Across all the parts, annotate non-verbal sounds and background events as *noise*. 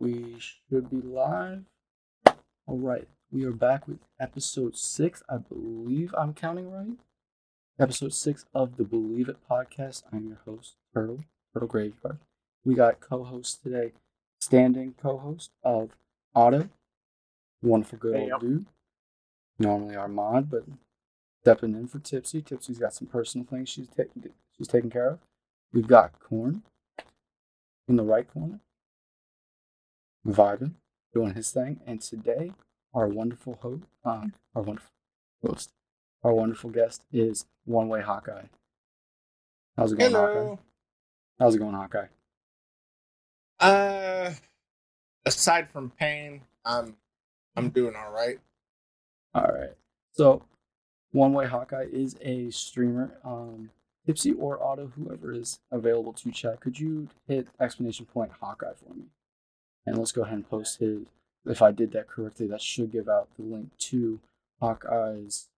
We should be live. All right, we are back with episode six. I believe I'm counting right. Episode six of the Believe It podcast. I'm your host, Turtle, Turtle Graveyard. We got co host today, standing co host of Otto, wonderful good Hey, old dude. Normally our mod, but stepping in for Tipsy. Tipsy's got some personal things she's taking she's taking care of. We've got Corn in the right corner, vibing, doing his thing. And today, our wonderful host, um, our wonderful host, our wonderful guest is One Way Hawkeye. How's it going, Hawkeye? How's it going, Hawkeye? Uh, aside from pain, I'm I'm doing all right. All right. So, One Way Hawkeye is a streamer. Um, Tipsy or Otto, whoever is available to chat, could you hit explanation point Hawkeye for me? And let's go ahead and post his. If I did that correctly, that should give out the link to Hawkeye's.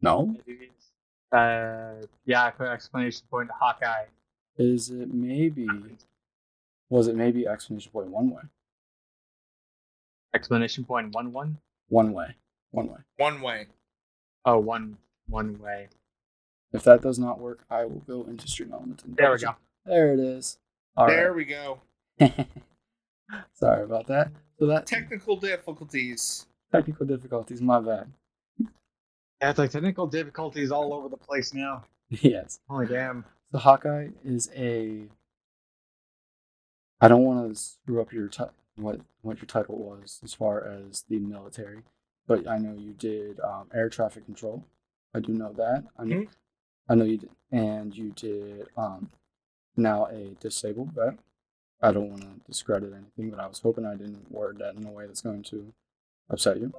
No, Uh, yeah, I put exclamation point Hawkeye. is it maybe? Was it maybe exclamation point one way? Explanation point one one. One way, one way. One way. Oh, one one way. If that does not work, I will go into stream elements. And There we go. There it is. All right. there we go. *laughs* Sorry about that. So that Technical difficulties. technical difficulties, my bad. Yeah, it's like technical difficulties all over the place now. *laughs* yes. Holy damn. So Hawkeye is a. I don't want to screw up your ti- what what your title was as far as the military, but I know you did um, air traffic control. I do know that. I know, Mhm. I know you did, and you did um, now a disabled vet. I don't want to discredit anything, but I was hoping I didn't word that in a way that's going to upset you.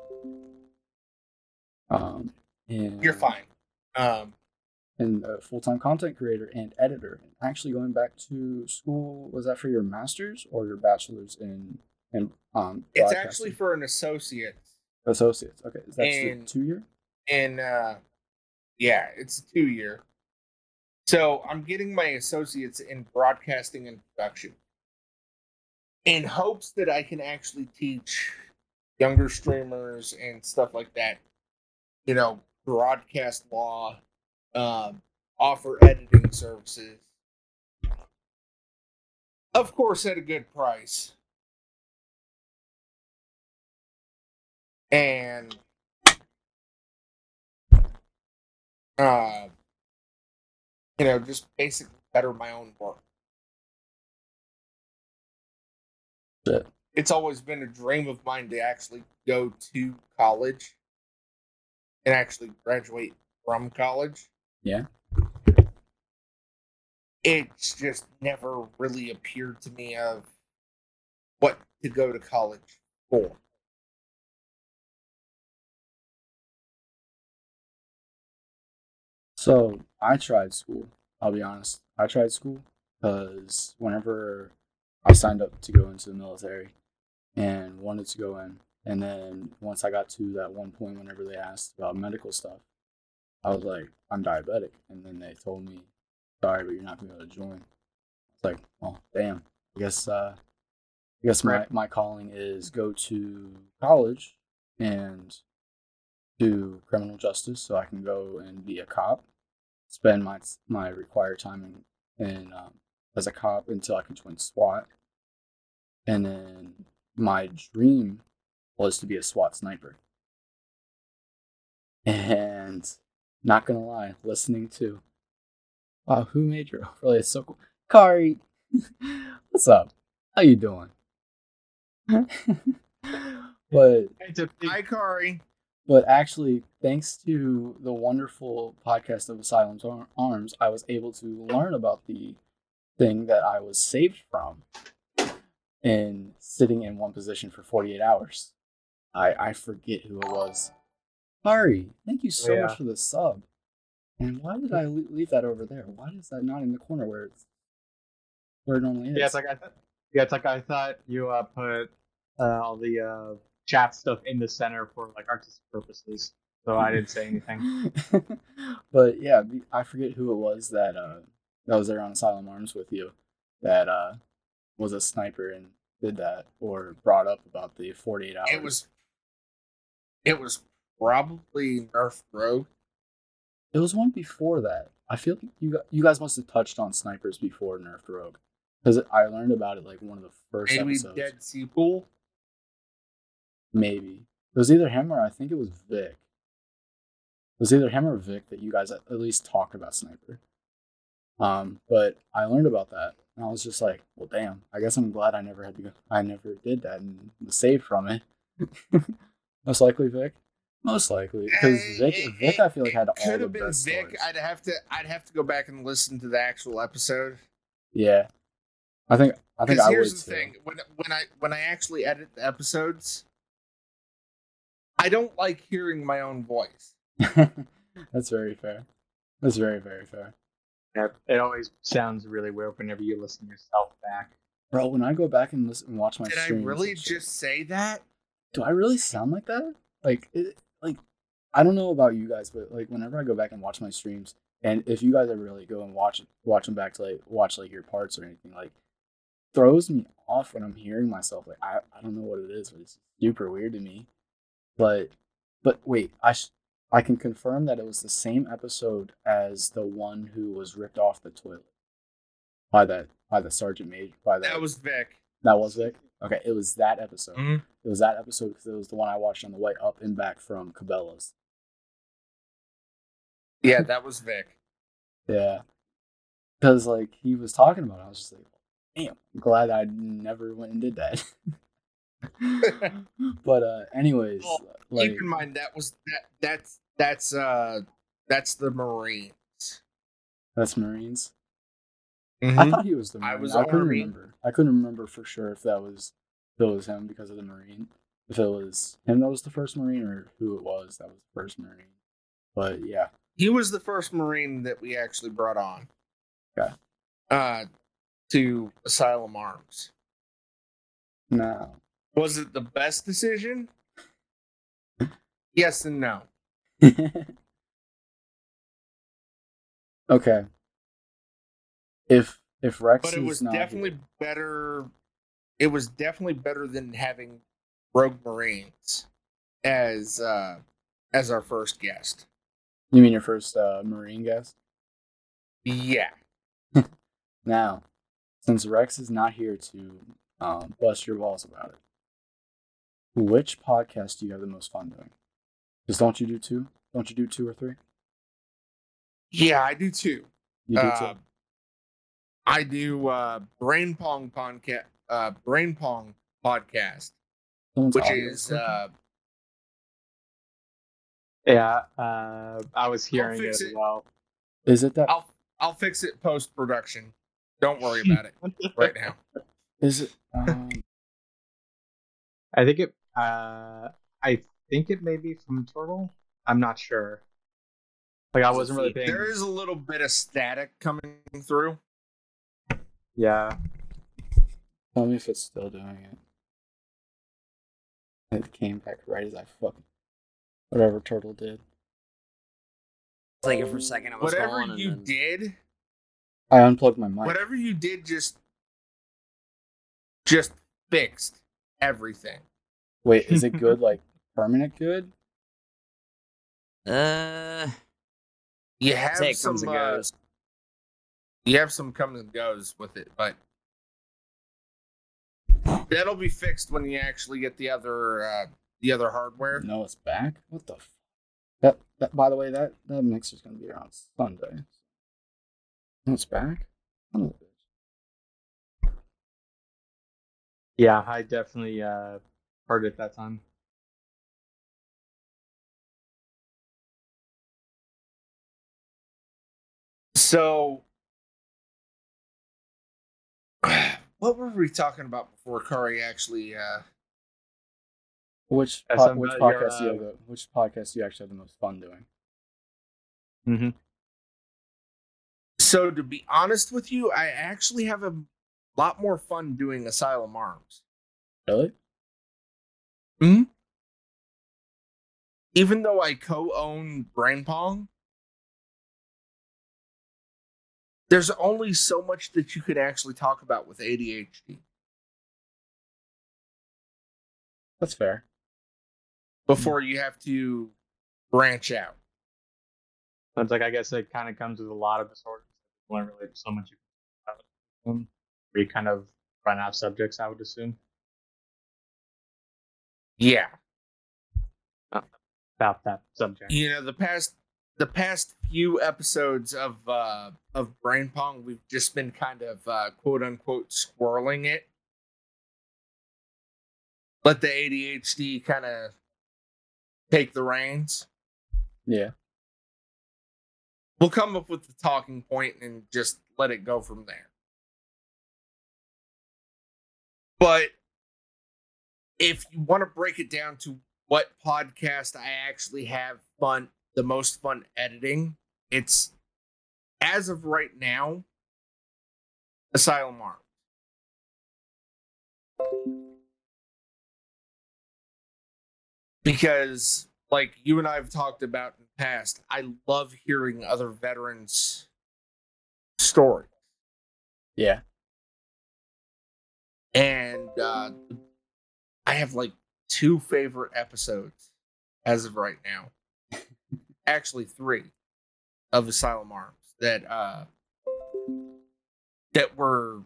Um, and You're fine. Um, and a full-time content creator and editor. Actually, going back to school, was that for your master's or your bachelor's in in um? it's actually for an associate, associates. Okay, is that two year? and uh, yeah, it's a two year. So I'm getting my associates in broadcasting and production, in hopes that I can actually teach younger streamers and stuff like that. You know, broadcast law, um, offer editing services. Of course, at a good price. And uh you know, just basically better my own work. Shit. It's always been a dream of mine to actually go to college and actually graduate from college. Yeah. It's just never really appeared to me of what to go to college for. So I tried school. I'll be honest. I tried school because whenever I signed up to go into the military and wanted to go in, and then once I got to that one point, whenever they asked about medical stuff, I was like, I'm diabetic, and then they told me, sorry, but you're not gonna be able to join. It's like, oh damn. I guess uh, I guess my my calling is go to college and do criminal justice, so I can go and be a cop spend my my required time in, in um, as a cop until I can join SWAT. And then my dream was to be a SWAT sniper. And not gonna lie, listening to wow, who made your overlay? It's so cool. Kari, *laughs* what's up? How you doing? *laughs* but It's a big- Hi, Kari. But actually, thanks to the wonderful podcast of Asylum's Ar- Arms, I was able to learn about the thing that I was saved from in sitting in one position for 48 hours. I, I forget who it was. Ari, thank you so Yeah. much for the sub. And why did I leave that over there? Why is that not in the corner where it's where it normally is? yeah, it's like I th- yeah, it's like I thought you uh, put uh, all the uh, chat stuff in the center for like artistic purposes, so I didn't say anything. *laughs* but yeah, I forget who it was that uh that was there on Asylum Arms with you that uh was a sniper and did that or brought up about the 48 hours. It was it was probably Nerf Rogue. It was one before that. I feel like you you guys must have touched on snipers before Nerf Rogue because I learned about it like one of the first Maybe episodes. Dead Sea Pool. Maybe it was either him or I think it was Vic. It was either him or Vic that you guys at at least talked about sniper. Um, but I learned about that and I was just like, well, damn. I guess I'm glad I never had to go. I never did that and was saved from it. *laughs* Most likely Vic. Most likely because Vic, it- Vic, I feel like had all Could have been Vic. stories. I'd have to I'd have to go back and listen to the actual episode. Yeah, I think I think I here's would the too. thing: when when I when I actually edit the episodes, I don't like hearing my own voice. *laughs* That's very fair. That's very very fair, Yeah, it always sounds really weird whenever you listen to yourself back. bro. When I go back and listen and watch my stream, Did I really and shit, just say that? do I really sound like that? Like it, like I don't know about you guys, but like whenever I go back and watch my streams, and if you guys ever really go and watch watch them back to like watch like your parts or anything, like throws me off when I'm hearing myself. Like I, I don't know what it is, but it's super weird to me. But but wait, I sh- I can confirm that it was the same episode as the one who was ripped off the toilet by that by the sergeant major by that That was Vic. that was Vic. Okay, it was that episode. Mhm. It was that episode because it was the one I watched on the way up and back from Cabela's. Yeah, that was Vic. *laughs* Yeah, because like he was talking about, it, I was just like, damn, I'm glad I never went and did that. *laughs* *laughs* but uh, anyways, Well, like Keep in mind that was that that's that's uh that's the Marines. that's Marines. Mm-hmm. I thought he was the I Marine. I, was couldn't Army. remember. I couldn't remember for sure if that was if it was him because of the Marine. If it was him that was the first Marine or who it was that was the first Marine. But yeah, He was the first Marine that we actually brought on. Okay. Uh to Asylum Arms. no. Was it the best decision? yes and no. *laughs* okay. If if Rex But it was definitely here- better it was definitely better than having Rogue Marines as uh as our first guest. you mean your first uh, Marine guest? Yeah. *laughs* Now, since Rex is not here to um, bust your balls about it, which podcast do you have the most fun doing? Because don't you do two? Don't you do two or three? Yeah, I do too. You do Uh, two. I do uh Brain Pong podcast uh Brain Pong podcast, Someone's which is uh Yeah, uh, I was hearing it fix as well. is it that? I'll I'll fix it post production. Don't worry about it right now. *laughs* Is it? Um, *laughs* I think it. Uh, I think it may be from Turtle. I'm not sure. Like I wasn't really paying. There is a little bit of static coming through. Yeah, tell me if it's still doing it. It came back right as I fucking whatever turtle did. like it for a second. It was Whatever gone, you then- did, I unplugged my mic. whatever you did just just fixed everything. Wait, is it good? *laughs* like permanent good? Uh, You have take some comes and uh, goes. you have some comes and goes with it, but that'll be fixed when you actually get the other uh, the other hardware. No, it's back. What the? F- that, that. By the way, that that mixer's gonna be around Sunday. No, it's back. Son of a bitch. yeah, I definitely uh, heard it that time. So, *sighs* what were we talking about before Kari actually? Uh, Which po- something which podcast do you have uh, the, which podcast do you actually have the most fun doing? Mm-hmm. so, to be honest with you, I actually have a lot more fun doing Asylum Arms. Really? Hmm? even though I co-own Brain Pong, there's only so much that you can actually talk about with ADHD That's fair. Hmm. before you have to branch out. It's like I guess it kind of comes with a lot of disorders. There's only really so much you can talk about them. Where you kind of run out of subjects, I would assume, Yeah. about that subject. you know the past the past few episodes of uh of brain pong we've just been kind of uh quote unquote squirreling it let the adhd kind of take the reins Yeah. we'll come up with the talking point and just let it go from there but if you want to break it down to what podcast I actually have fun the most fun editing, it's as of right now, Asylum Arm. Because like you and I have talked about in the past, I love hearing other veterans' stories. Yeah. and uh, I have like two favorite episodes as of right now. Actually, three of Asylum Arms that uh, that were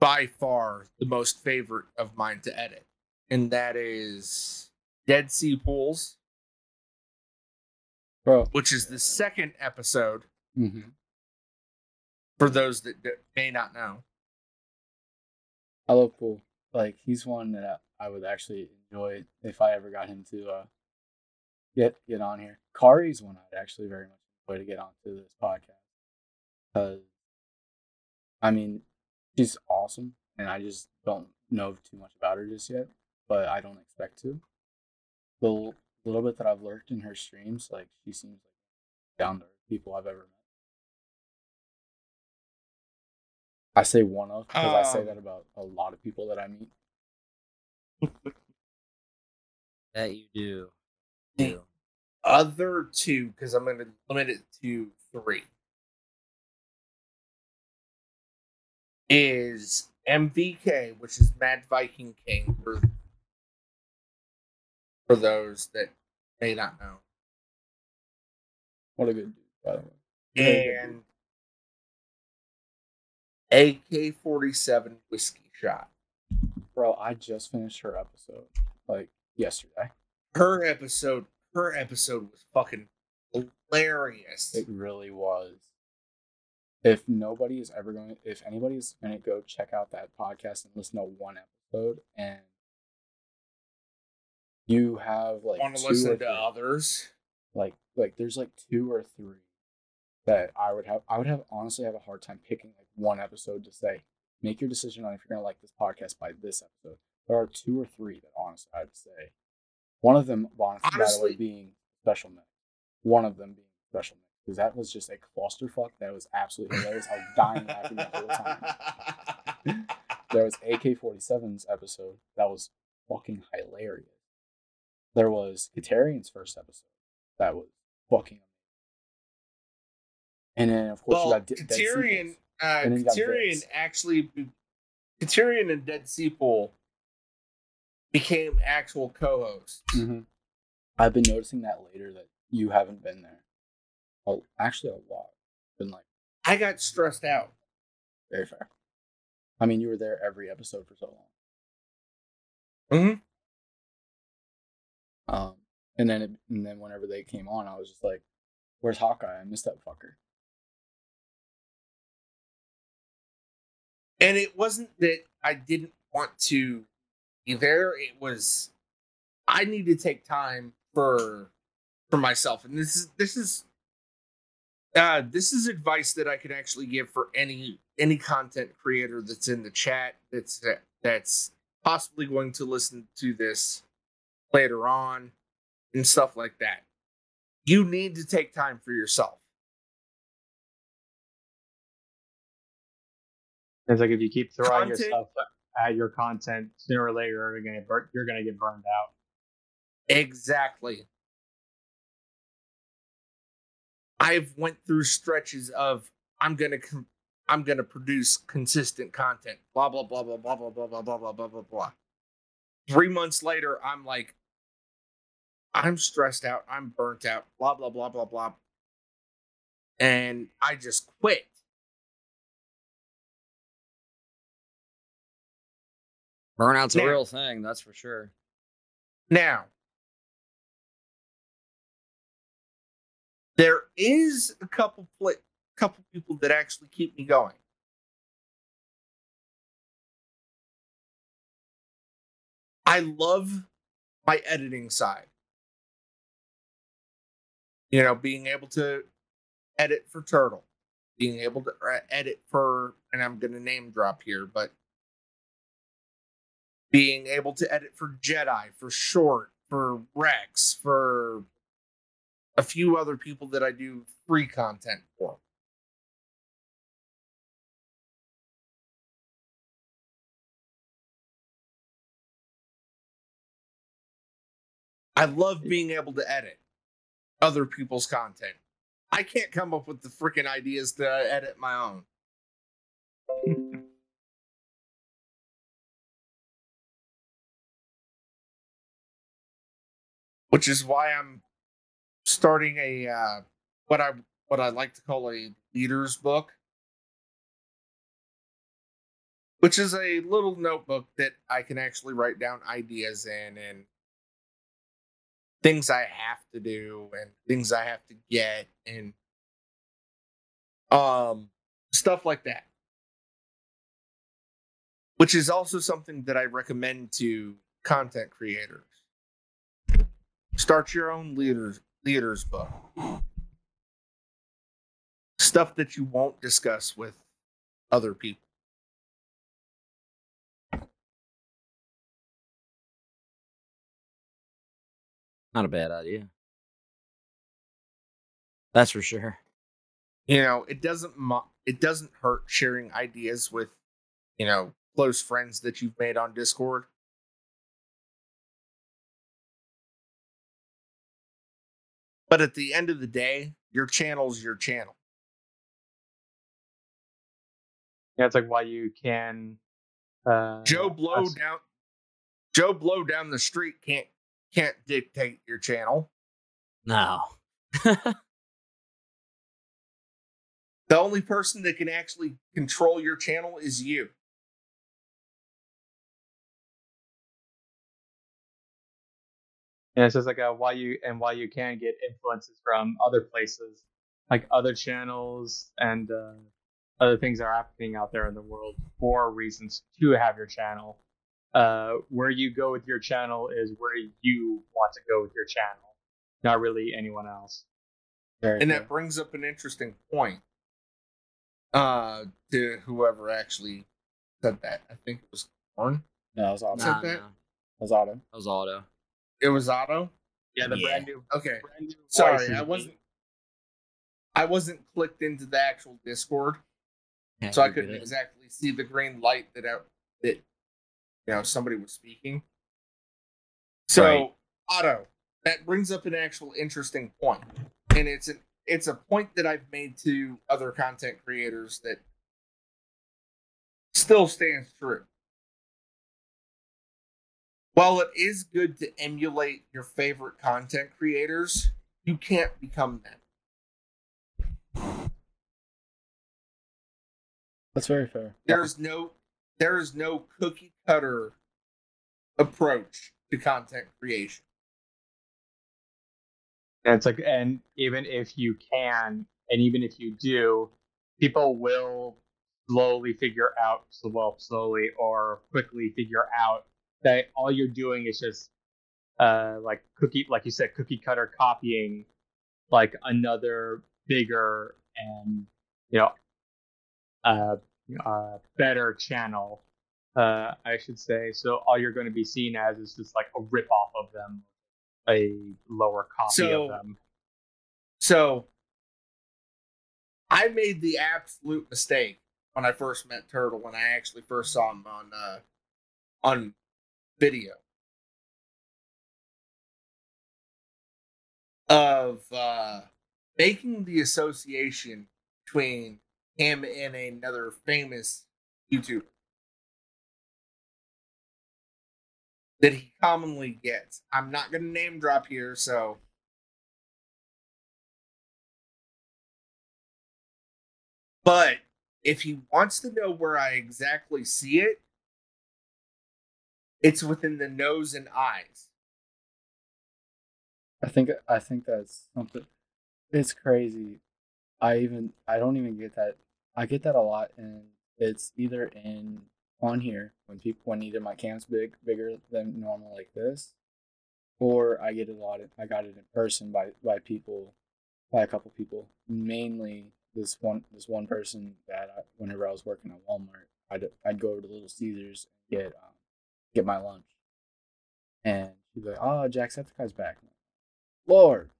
by far the most favorite of mine to edit, and that is Dead Sea Pools, Bro. which is the second episode hmm for those that, that may not know. I love Pool. Like he's one that I, would actually enjoy if I ever got him to uh get get on here. Kari's one I'd actually very much enjoy to get onto this podcast because I mean she's awesome and I just don't know too much about her just yet, but I don't expect to. The little bit that I've lurked in her streams, like she seems like down to people I've ever met. I say one of because I say Um, that about a lot of people that I meet. *laughs* That you do. The do. other two, because I'm going to limit it to three, is MVK, which is Mad Viking King for for those that may not know, What a good dude, by the way. Very and AK-47 Whiskey Shot. Bro, I just finished her episode like yesterday. Her episode, her episode was fucking hilarious. It really was. If nobody is ever going, if anybody's going to go check out that podcast and listen to one episode, and you have like Want to listen to three- others? like like there's like two or three that I would have I would have honestly have a hard time picking one episode to say make your decision on if you're gonna like this podcast by this episode. There are two or three that honestly I'd say. One of them honestly, by the Honestly- way being special mix. One of them being special mix. Because that was just a clusterfuck that was absolutely hilarious. I was dying laughing the whole time. *laughs* There was AK 47's episode that was fucking hilarious. There was Katarian's first episode that was fucking. And then of course well, you got D- Uh, And then you got Katerian actually, Katerian and Dead Sea Pool became actual co-hosts. Mhm. I've been noticing that later that you haven't been there. Oh, actually a lot. Been like I got stressed out. very fair. I mean, you were there every episode for so long. Mhm. Um, and then it, and then whenever they came on, I was just like, "Where's Hawkeye? I missed that fucker." And it wasn't that I didn't want to be there. It was I need to take time for for myself. And this is this is uh this is advice that I could actually give for any any content creator that's in the chat that's that's possibly going to listen to this later on and stuff like that. You need to take time for yourself. It's like if you keep throwing Content- yourself at your content, sooner or later you're gonna get bur- you're gonna get burned out. Exactly. I've went through stretches of I'm gonna con- I'm gonna produce consistent content. Blah blah blah blah blah blah blah blah blah blah blah blah blah. Three months later, I'm like, I'm stressed out. I'm burnt out. Blah blah blah blah blah. And I just quit. Burnout's a real thing, that's for sure. Now, there is a couple pla- couple people that actually keep me going. I love my editing side. You know, being able to edit for Turtle, being able to uh, edit for, and I'm going to name drop here, but being able to edit for Jedi, for Short, for Rex, for a few other people that I do free content for. I love being able to edit other people's content. I can't come up with the freaking ideas to edit my own. *laughs* which is why I'm starting a uh, what I what I like to call a leaders book, which is a little notebook that I can actually write down ideas in and things I have to do and things I have to get and um stuff like that. Which is also something that I recommend to content creators. Start your own leaders leaders book. Stuff that you won't discuss with other people. Not a bad idea. That's for sure. You know, it doesn't mo- it doesn't hurt sharing ideas with, you know, close friends that you've made on Discord. But at the end of the day, your channel's your channel. Yeah, it's like why you can. Uh, Joe Blow down Joe Blow down the street can't can't dictate your channel. No. *laughs* The only person that can actually control your channel is you. And it's just like a why you and why you can get influences from other places, like other channels and uh, other things that are happening out there in the world for reasons to have your channel. Uh, where you go with your channel is where you want to go with your channel, not really anyone else. Very And fair. that brings up an interesting point. Uh to whoever actually said that. I think it was Corn. no, it was Otto. Said Nah, that? no. That was Otto. That was Otto. It was Otto. Yeah, the Yeah. brand new. Okay. Brand new Sorry, I wasn't I wasn't clicked into the actual Discord, Yeah, so I couldn't good. exactly see the green light that I, that you know somebody was speaking. So Right. Otto, that brings up an actual interesting point, and it's an it's a point that I've made to other content creators that still stands true. While it is good to emulate your favorite content creators, you can't become them. That's very fair. There's no there is no cookie cutter approach to content creation. And it's like, and even if you can, and even if you do, people will slowly figure out, so well, slowly or quickly figure out that all you're doing is just, uh, like cookie, like you said, cookie cutter copying, like another bigger and you know, uh, uh, better channel, uh, I should say. So all you're going to be seen as is just like a rip off of them, a lower copy So- of them. So I made the absolute mistake when I first met Turtle when I actually first saw him on uh on video of uh making the association between him and another famous YouTuber that he commonly gets. I'm not going to name drop here, so. But if he wants to know where I exactly see it, it's within the nose and eyes. I think I think that's something. It's crazy. I even I don't even get that. I get that a lot, and it's either in on here when people when either my cam's big bigger than normal like this, or I get it a lot. I got it in person by by people, by a couple people. Mainly this one this one person that I, whenever I was working at Walmart, I'd I'd go over to Little Caesars and get um, get my lunch, and she'd be like, "Oh, Jacksepticeye's back." Lord,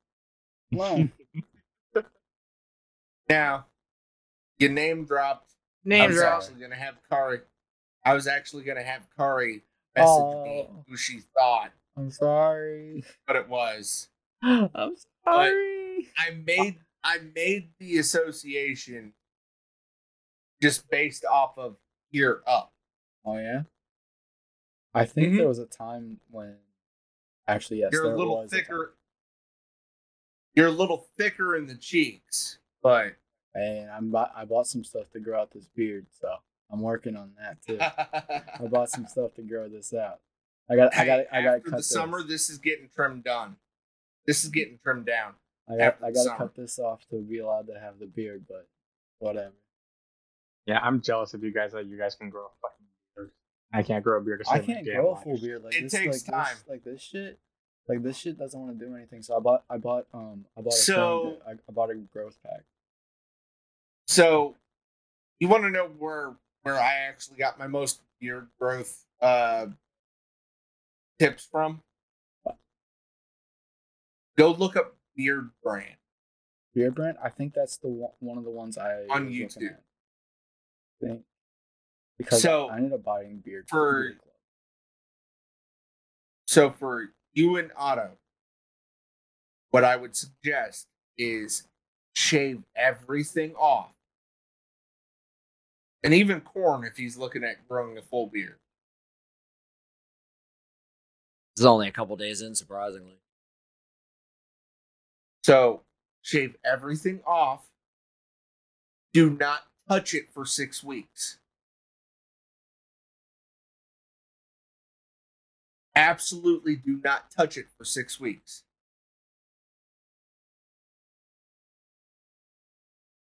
Lord. *laughs* Now, your name dropped. I Name was drop. actually gonna have Kari. I was actually gonna have Kari message me Oh. who she thought, I'm sorry. but it was. *gasps* I'm sorry. I made I made the association just based off of ear up. Oh yeah. I think Mhm. there was a time when, actually, yes, You're there a little was a thicker. You're a little thicker in the cheeks, but And I'm bu- I bought some stuff to grow out this beard, so I'm working on that too. I bought some *laughs* stuff to grow this out. I got I got Hey, I got to after cut the summer. this. This is getting trimmed done. This is getting trimmed down. I got I got to cut this off to be allowed to have the beard, but whatever. Yeah, I'm jealous of you guys that you guys can grow a fucking beard. I can't grow a beard. to I can't grow a full beard like It this. takes like time. This, like this shit. Like this shit doesn't want to do anything. So I bought I bought um I bought a So- I, I bought a growth pack. So, you want to know where where I actually got my most beard growth uh, tips from? Go look up beard brand. Beard brand. I think that's the one, one of the ones I On YouTube. at. I think because So, I ended up buying beard for- beard. So for you and Otto, what I would suggest is shave everything off. And even corn if he's looking at growing a full beard. It's only a couple days in, surprisingly. So shave everything off. Do not touch it for six weeks. Absolutely do not touch it for six weeks.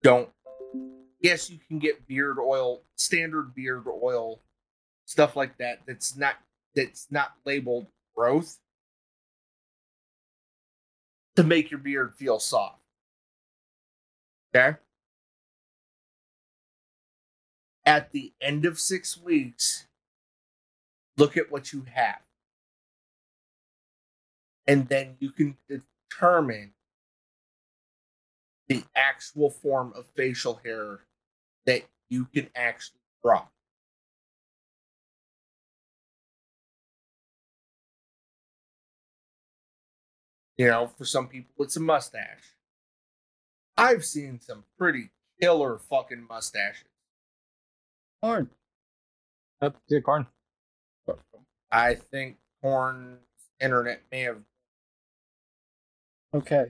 Don't. Yes, you can get beard oil, standard beard oil, stuff like that. That's not that's not labeled growth to make your beard feel soft. Okay. At the end of six weeks, look at what you have. And then you can determine the actual form of facial hair that you can actually draw. You know, for some people, it's a mustache. I've seen some pretty killer fucking mustaches. Corn. Yep, yeah, corn. I think Corn's internet may have. Okay,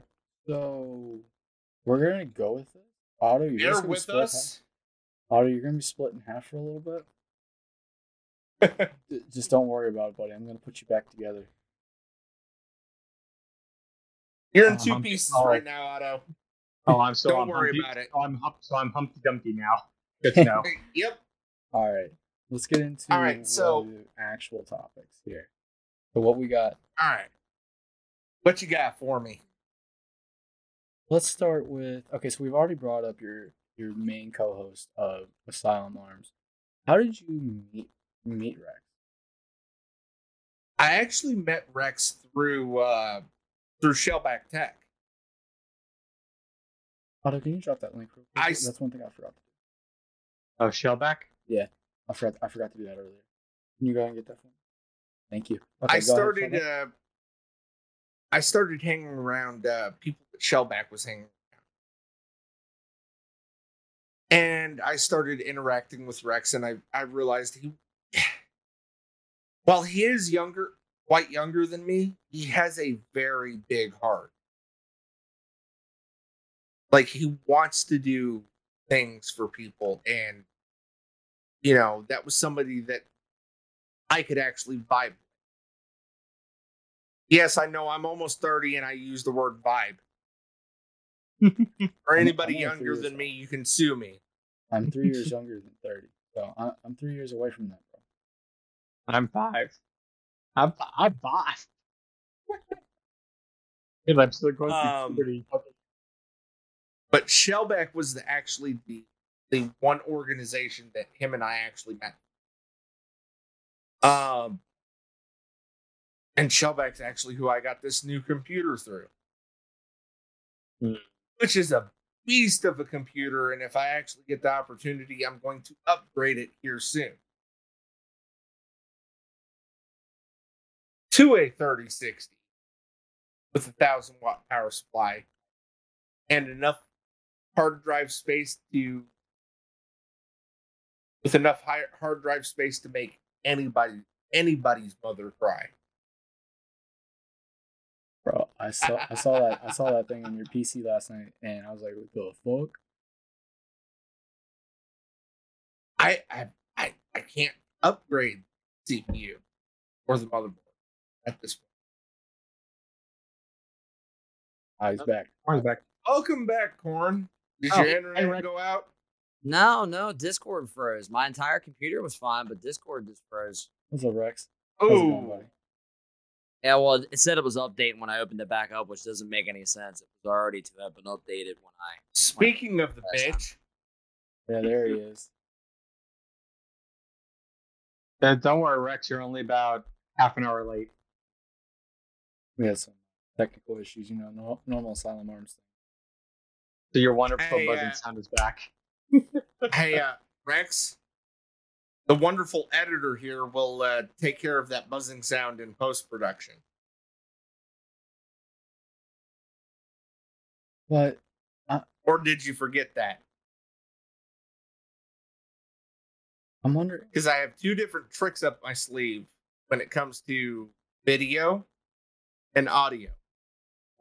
so we're gonna go with it. Otto, you're just Bear gonna with split us. Half. Otto, you're gonna be split in half for a little bit. *laughs* Just don't worry about it, buddy. I'm gonna put you back together. You're in Um, two pieces oh. right now, Otto. Oh, I'm so Don't I'm worry Humpty, about it. So I'm hump, so I'm Humpty Dumpty now. *laughs* Good to know. Yep. All right, let's get into All right, so- the actual topics here. So what we got? All right. What you got for me? Let's start with okay. So we've already brought up your your main co-host of Asylum Arms. How did you meet meet Rex? I actually met Rex through uh through Shellback Tech. Otto, can you drop that link real quick? I s- That's one thing I forgot to do. Oh, Shellback. Yeah, I forgot. I forgot to do that earlier. Can you go ahead and get that for me? Thank you. Okay, I go ahead, started uh I started hanging around uh people that Shellback was hanging around. and I started interacting with Rex, and I I realized he, while he is younger, quite younger than me, he has a very big heart. Like he wants to do things for people, and you know that was somebody that I could actually vibe. With. Yes, I know I'm almost thirty, and I use the word vibe. *laughs* Or anybody I'm only three younger than old. me, you can sue me. I'm three years *laughs* younger than thirty, so I, I'm three years away from that, bro. I'm five. I'm I'm five. *laughs* and I'm still going through Um, puberty. But Shellback was the, actually the the one organization that him and I actually met. Um, and Shellback's actually who I got this new computer through, Hmm. which is a beast of a computer. And if I actually get the opportunity, I'm going to upgrade it here soon to a 3060 with a thousand watt power supply and enough hard drive space to with enough high, hard drive space to make anybody anybody's mother cry. Bro, I *laughs* saw I saw that I saw that thing on your PC last night, and I was like, "What the fuck?" I I I, I can't upgrade CPU or the motherboard at this point. Ah, he's back. Corn's back. Welcome back, Corn. Did Oh, your hey, internet Rick. go out? No, no, Discord froze. My entire computer was fine, but Discord just froze. What's up, Rex? How's it going, Oh, buddy? Yeah, well, it said it was updating when I opened it back up, which doesn't make any sense. It was already to have been updated when I. speaking of the Last time. bitch, Yeah, there he is. Uh, don't worry, Rex. You're only about half an hour late. We had some technical issues, you know, no, normal Asylum Arms thing. So your wonderful Hey, buzzing uh, sound is back. hey uh, Rex, the wonderful editor here will uh, take care of that buzzing sound in post production. But Or did you forget that? I'm wondering. Because I have two different tricks up my sleeve when it comes to video and audio.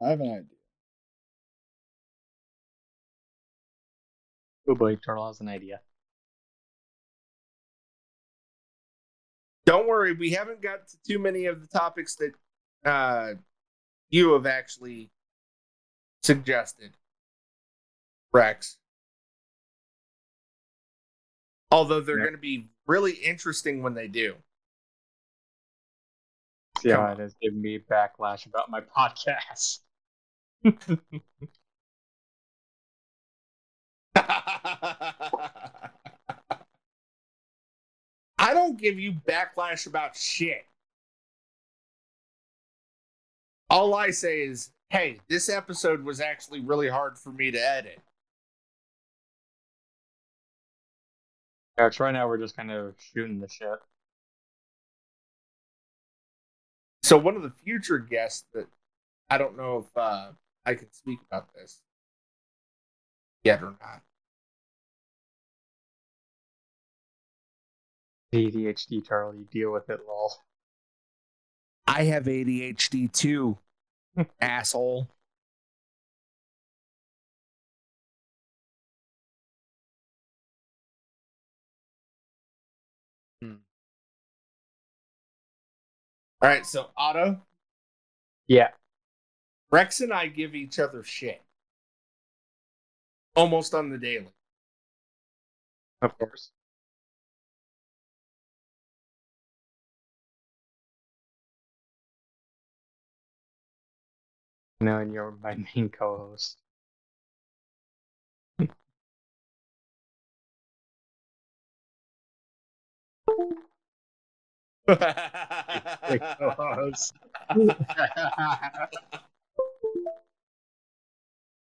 I have an idea. Oh boy, Turtle has an idea. Don't worry, we haven't got to too many of the topics that uh, you have actually suggested, Rex. Although they're Yeah. going to be really interesting when they do. Yeah, Come how on. it has given me backlash about my podcast. *laughs* *laughs* I don't give you backlash about shit. All I say is, hey, this episode was actually really hard for me to edit. Yeah, right now we're just kind of shooting the shit. So one of the future guests that I don't know if uh, I can speak about this yet or not. ADHD Turtle, you deal with it, lol. I have ADHD too, *laughs* asshole. Hmm. All right, so Otto, Yeah. Rex and I give each other shit almost on the daily. Of course. No, and you're my *laughs* main. Co-host. *laughs*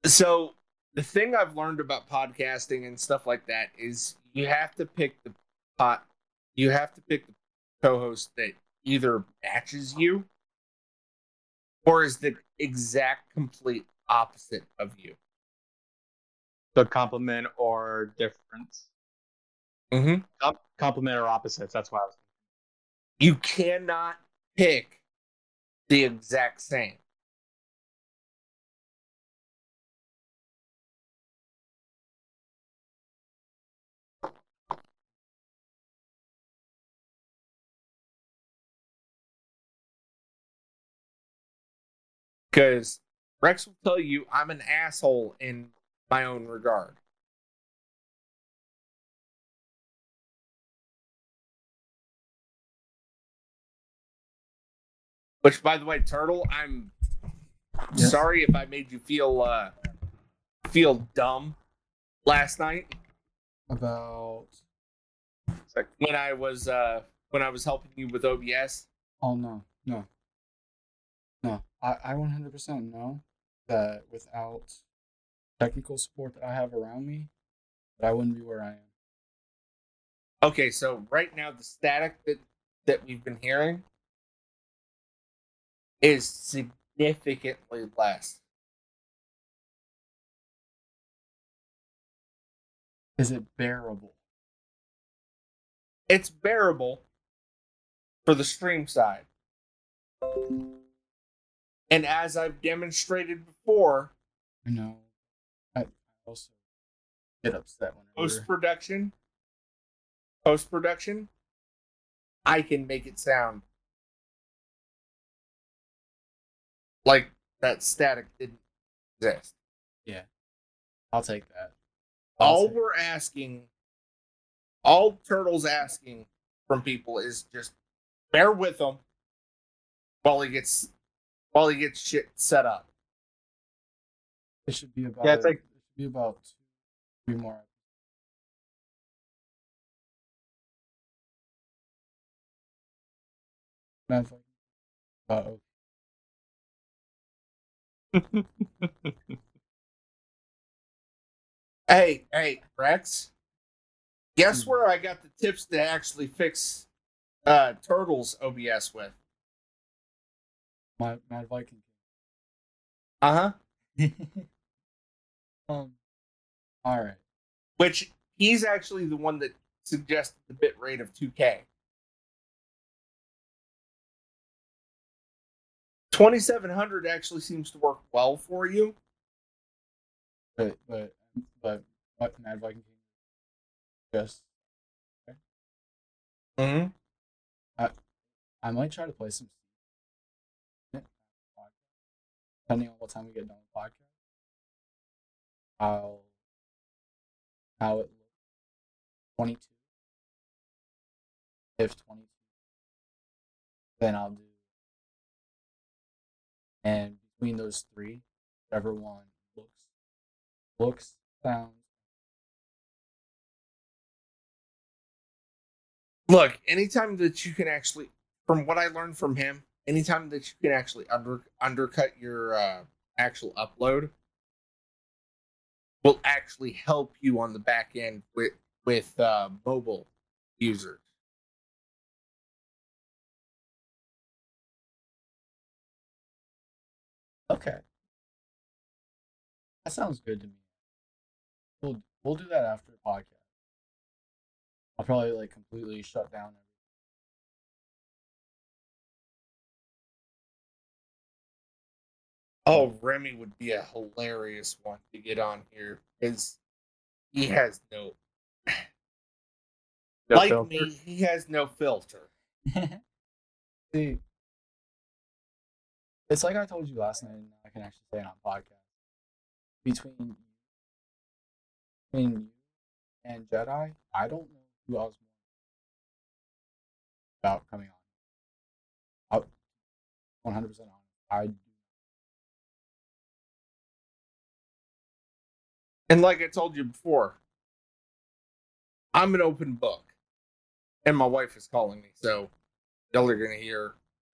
so the thing I've learned about podcasting and stuff like that is you have to pick the pot you have to pick the co-host that either matches you or is the exact complete opposite of you. The complement or difference. Mm-hmm. Com- complement or opposites. That's why I was. You cannot pick the exact same. Because Rex will tell you I'm an asshole in my own regard. Which, by the way, Turtle, I'm Yes. sorry if I made you feel uh, feel dumb last night About when I was uh, when I was helping you with OBS. oh no no I I 100% know that without technical support that I have around me, that I wouldn't be where I am. Okay, so right now the static that that we've been hearing is significantly less. Is it bearable? It's bearable for the stream side. And as I've demonstrated before, I know. I I also get upset whenever. post production, post production, I can make it sound like that static didn't exist. Yeah, I'll take that. I'll All take- we're asking, all Turtle's asking from people is just bear with him while he gets while he gets shit set up. It should be about. Yeah, it's like- it should be about two, three more. Man, fuck. Uh, Hey, hey, Rex. Guess Hmm. where I got the tips to actually fix uh Turtle's OBS with? My Mad Viking. Uh huh. *laughs* um. All right. Which he's actually the one that suggested the bit rate of 2K. 2700 actually seems to work well for you. But but but what Mad Viking just Mm-hmm. I might try to play some depending on what time we get done with podcast. How how it looks. Twenty two. If twenty two, then I'll do. And between those three, whichever one looks looks sounds Look, anytime that you can actually, from what I learned from him, anytime that you can actually under undercut your uh, actual upload, will actually help you on the back end with with uh, mobile users. Okay. That sounds good to me. We'll we'll do that after the podcast. I'll probably like completely shut down Oh, oh, Remy would be a hilarious one to get on here because he has no, No like filter. me, he has no filter. *laughs* See, it's like I told you last night, and I can actually say it on podcast. Between between you and Jedi, I don't know who else more about coming on. One hundred percent honest. I And like I told you before, I'm an open book. And my wife is calling me, so y'all are gonna hear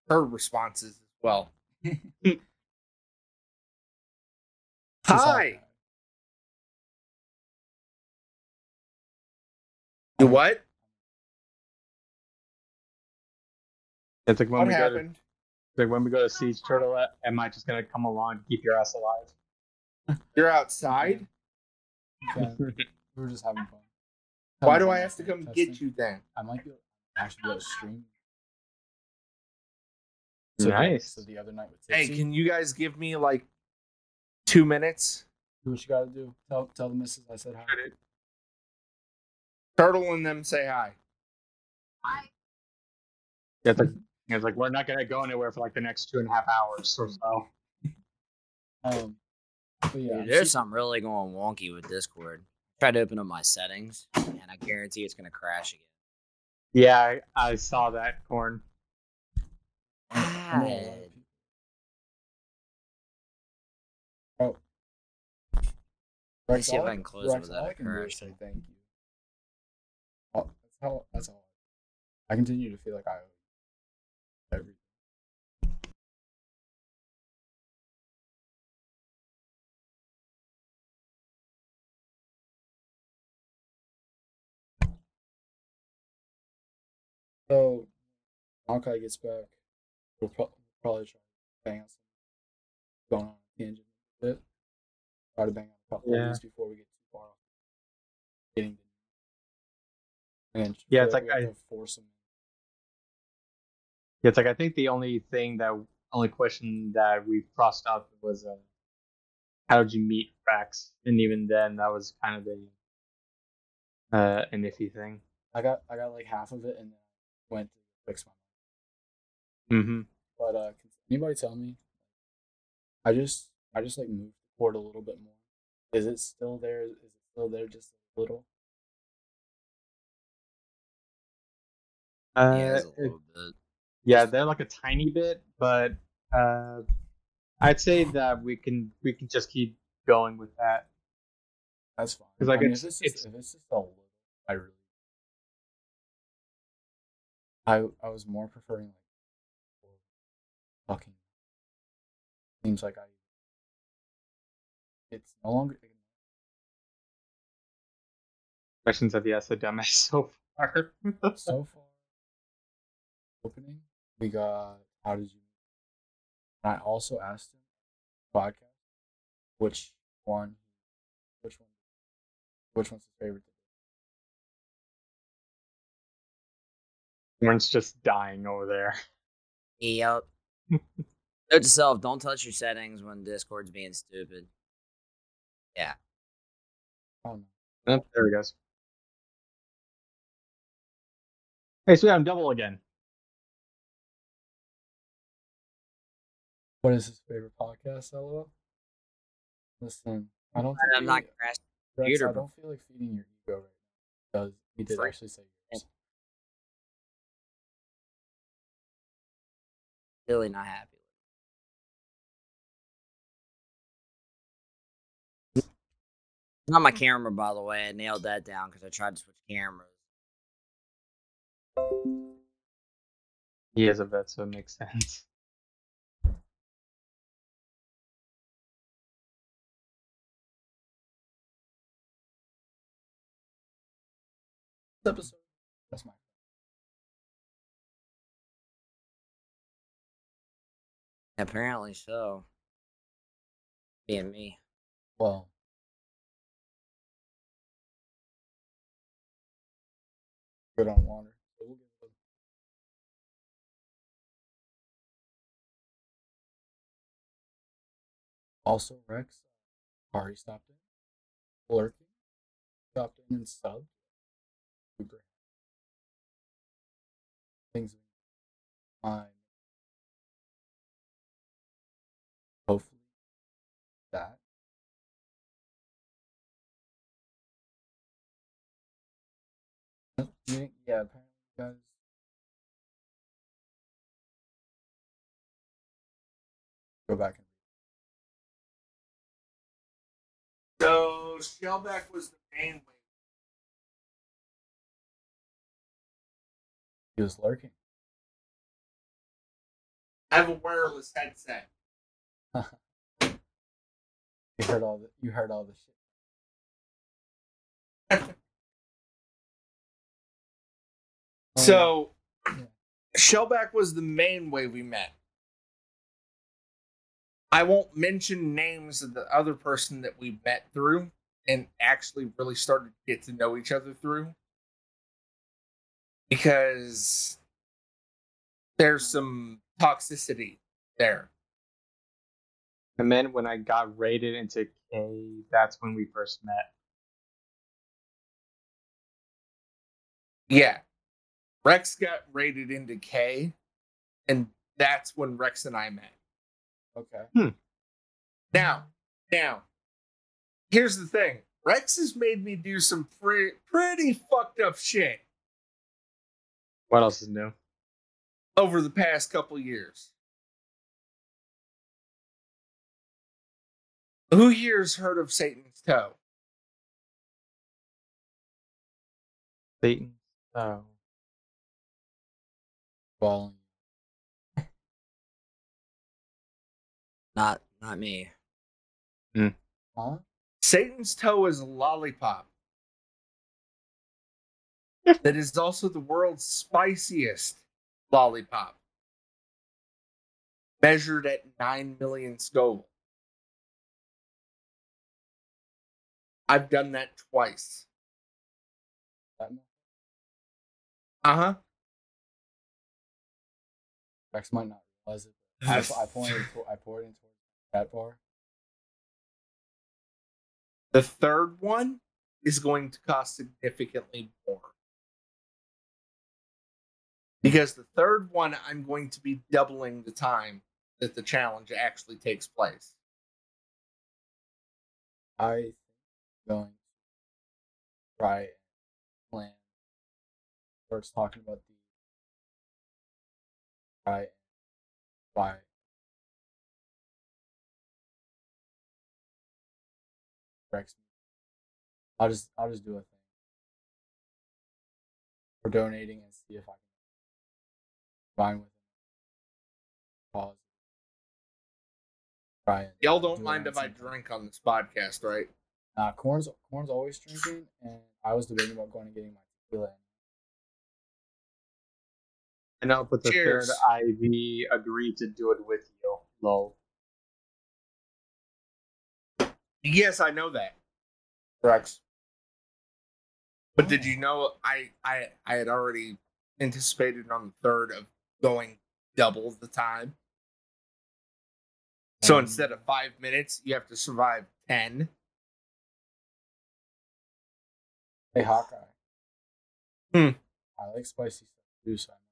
her responses as well. *laughs* Hi. You what? It's like when What we go to, happened? it's like when we go to Siege Turtle. Uh, am I just gonna come along to keep your ass alive? You're outside? Can. *laughs* we were just having fun. Why do I have to come get you then? I might be able, actually be able to stream. Nice. So the other night with Hey, can you guys give me like two minutes? do what you got to do. Tell tell the missus I said hi. Turtle and them say hi. Yeah, it's like, *laughs* it's like we're not gonna go anywhere for like the next two and a half hours or so. Um, but yeah, Dude, there's super- something really going wonky with Discord. I tried to open up my settings, and I guarantee it's gonna crash again. Yeah, I, I saw that corn. I know a lot of God. people. Oh. me Rex, see if I can close it Rex, without it I can do is say thank you. Oh, that's how. That's all. I continue to feel like I owe everything. So, Malachi gets back. We'll pro- probably try to bang out some going on a tangent a bit. Try to bang out a couple Yeah. of these before we get too far off. Getting the and Yeah, it's like I- force them. Yeah, it's like I think the only thing that only question that we crossed out was uh, how did you meet Rex? And even then, that was kind of a uh, an iffy thing. I got I got like half of it and then went to fix my. Mm-hmm. But uh, can anybody tell me? I just I just like moved the cord a little bit more. Is it still there? Is it still there just a little? Uh, yeah, a little bit. yeah, they're like a tiny bit, but uh, I'd say that we can we can just keep going with that. That's fine. 'Cause, like, I mean, it's- if it's just, it's- if it's just a little, I really. I I was more preferring like fucking. Seems like I. It's no longer. Questions have yes, the dumbest *laughs* so far. so far. Opening, we got how did you? And I also asked him podcast, which one, which one, which one's his favorite? One's just dying over there. Yep. *laughs* Note to self: Don't touch your settings when Discord's being stupid. Yeah. Oh no. Oh, there he goes. Hey, so we have him double again. What is his favorite podcast? LOL. Listen, I don't. Think I'm not he- crashing. Rex, I don't feel like feeding your ego right now because he did actually say Really not happy. Not my mm-hmm. camera, by the way. I nailed that down because I tried to switch cameras. He is a vet, so it makes sense. *laughs* Episode. Apparently so. Being me. Well. Good on water. Also, Rex uh, already stopped in. Lurking. Stopped in and subbed. Super. Things fine. You Yeah, apparently you guys. Go back and So Shellback was the main way. he was lurking. I have a wireless headset. *laughs* You heard all the you heard all the shit. *laughs* Oh, so yeah. Shellback was the main way we met. I won't mention names of the other person that we met through and actually really started to get to know each other through. Because there's some toxicity there. And then when I got raided into K, that's when we first met. Yeah. Rex got rated into K, and that's when Rex and I met. Okay. Hmm. Now, now, here's the thing. Rex has made me do some pretty pretty fucked up shit What else is new? over the past couple years. Who here's heard of Satan's toe? Satan's Oh. Falling. Not not me. Huh? Satan's toe is a lollipop. that is also the world's spiciest lollipop. Measured at 9 million Scoville. I've done that twice. Uh huh. Rex might not realize it. I, I pointed. *laughs* I poured into that bar. The third one is going to cost significantly more. Because the third one, I'm going to be doubling the time that the challenge actually takes place. I going to try and plan. Starts talking about and buy Rex. I'll just I'll just do a thing. We're donating and see if I can find with. Pause. Try Y'all do don't it mind if I drink on this podcast, right? uh, corn's corn's always drinking, and I was debating about going and getting my tequila. I know, but the Cheers. third IV agreed to do it with you. Lol. Yes, I know that. Rex. But did you know I I I had already anticipated on the third of going double the time. So Um, instead of five minutes, you have to survive ten. Hey Hawkeye. Hmm. I like spicy stuff too, so I might-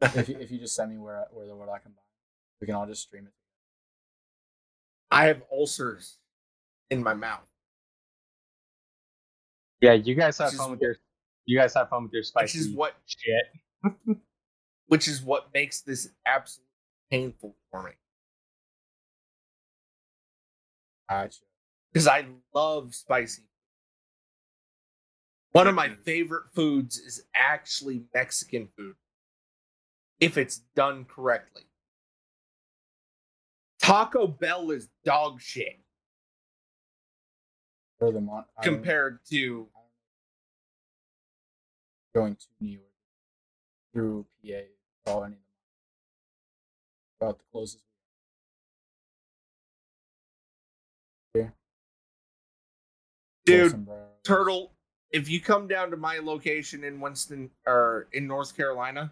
if you if you just send me where where the what I can buy, we can all just stream it. I have ulcers in my mouth. Yeah, you guys have Which fun with what- your. You guys have fun with your spicy Which is what shit. *laughs* which is what makes this absolutely painful for me. Gotcha. Because I love spicy. One of my favorite foods is actually Mexican food. If it's done correctly. Taco Bell is dog shit mon- compared to going to New York through PA. All any of them. About the closest. Here. Dude, Turtle. If you come down to my location in Winston or in North Carolina,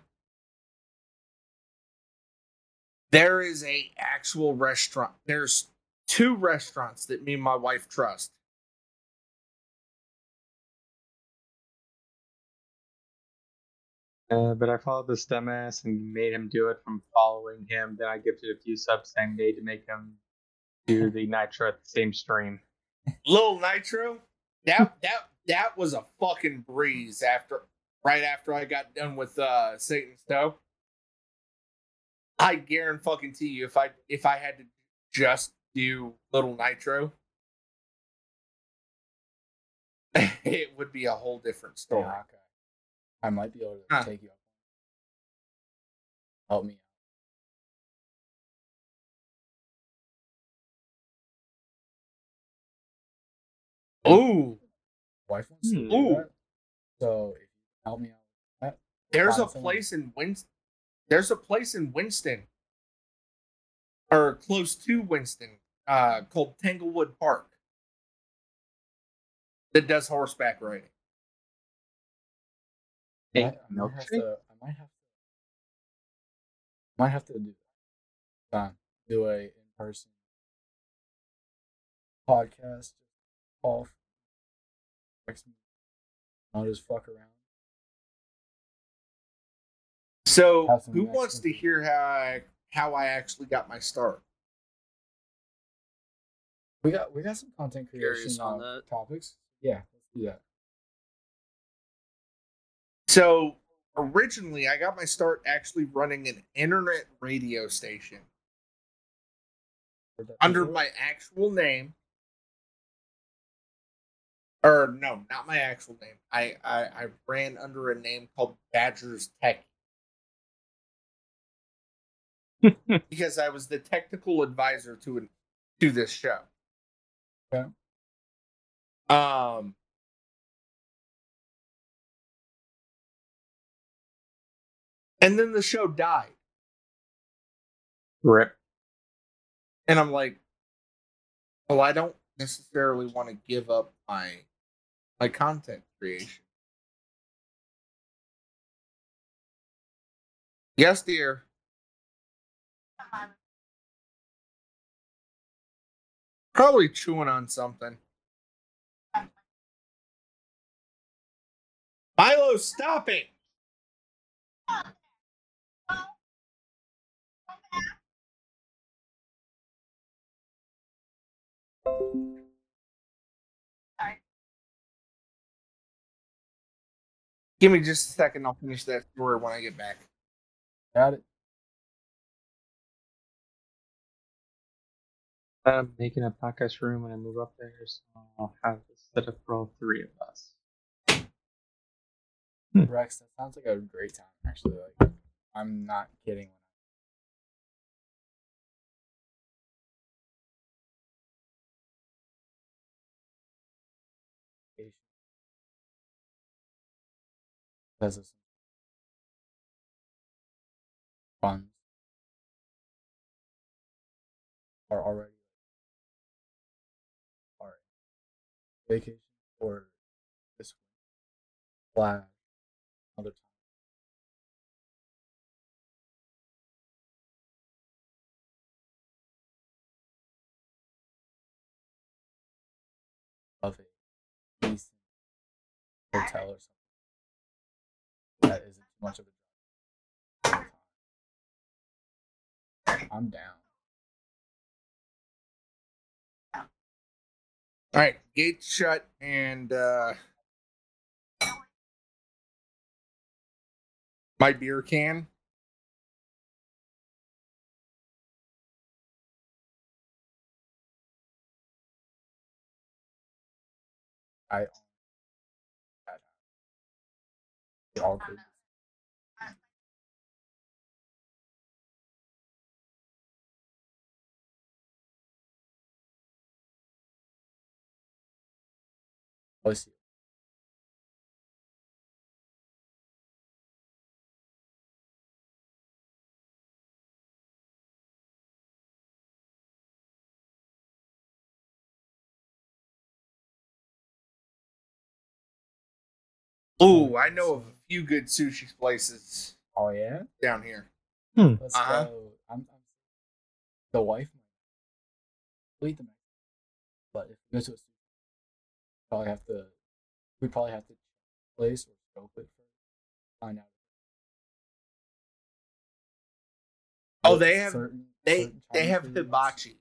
there is a actual restaurant. There's two restaurants that me and my wife trust. Uh, but I followed this dumbass and made him do it from following him. Then I gifted a few subs same day to make him do the nitro at the same stream. Little Nitro, that that that was a fucking breeze after right after I got done with uh Satan's Toe. I guarantee fucking to you if I if I had to just do Little Nitro, *laughs* it would be a whole different story. Hawkeye. I might be able to Huh. take you up. Help me out. Ooh, Wife wants to Hmm. do Ooh. that. So if you help me out. there's a someone. place in Winston. There's a place in Winston, or close to Winston, uh, called Tanglewood Park that does horseback riding. I, Hey, I might have to. I might have to. Might have to do. Uh, do a in person podcast. Off. I'll just fuck around. So, who wants to hear how I how I actually got my start? We got we got some content creation on uh, that. topics. Yeah, let's do that. So, originally, I got my start actually running an internet radio station under before? my actual name. Or no, not my actual name. I, I I ran under a name called Badgers Tech *laughs* because I was the technical advisor to an, to this show. Okay. Um. And then the show died, Rip. and I'm like, well, I don't necessarily want to give up my my content creation. Yes, dear. Probably chewing on something. Milo, stop it! Give me just a second. I'll finish that story when I get back. Got it. I'm making a podcast room when I move up there, so I'll have this set up for all three of us. Hmm. Rex, that sounds like a great time. Actually, like I'm not kidding. Because of some funds are already vacation or this slash other time. Of a decent hotel or something. That isn't too much of a drive. I'm down. All right, gates shut and uh my beer can. I all good. Let's see. Ooh, I know of a few good sushi places Oh yeah. down here. Let's Uh-huh. go. I'm, I'm the wife might lead the match, but if we go to a sushi, probably have to. We probably have to place or scope it first. Find out. Oh, they have certain, they certain they have hibachi.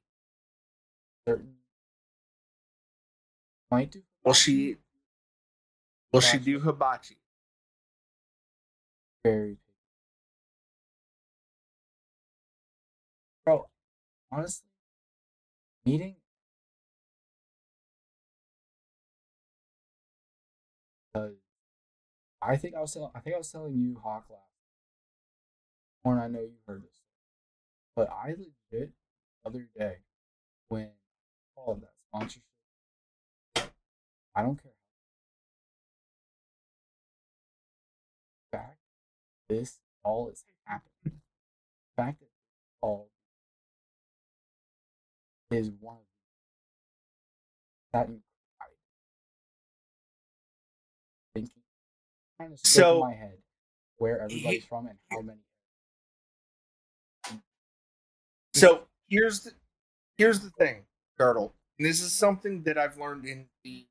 Certain might do. Will she will she do hibachi? very. Bro, honestly, meeting because I think I was telling I think I was telling you Hawk last Warren, I know you heard this. But I legit the other day when all of that sponsorship I don't care fact this all is happening. Fact that all is one of that to stick So- in my head where everybody's from and how many So here's the here's the thing, Turtle. And this is something that I've learned in the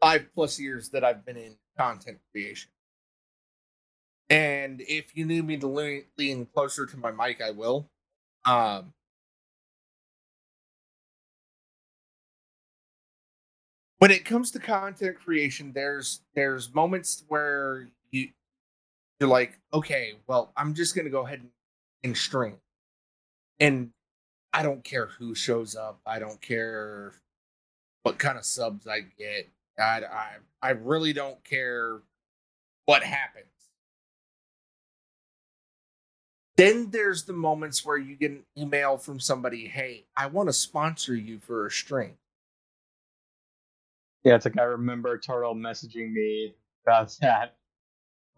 five plus years that I've been in content creation. And if you need me to lean, lean closer to my mic, I will. Um, when it comes to content creation, there's there's moments where you you're like, okay, well, I'm just gonna go ahead and, and stream, and I don't care who shows up. I don't care what kind of subs I get. I I, I really don't care what happens. Then there's the moments where you get an email from somebody, hey, I want to sponsor you for a stream. Yeah, it's like I remember Turtle messaging me about *laughs* that.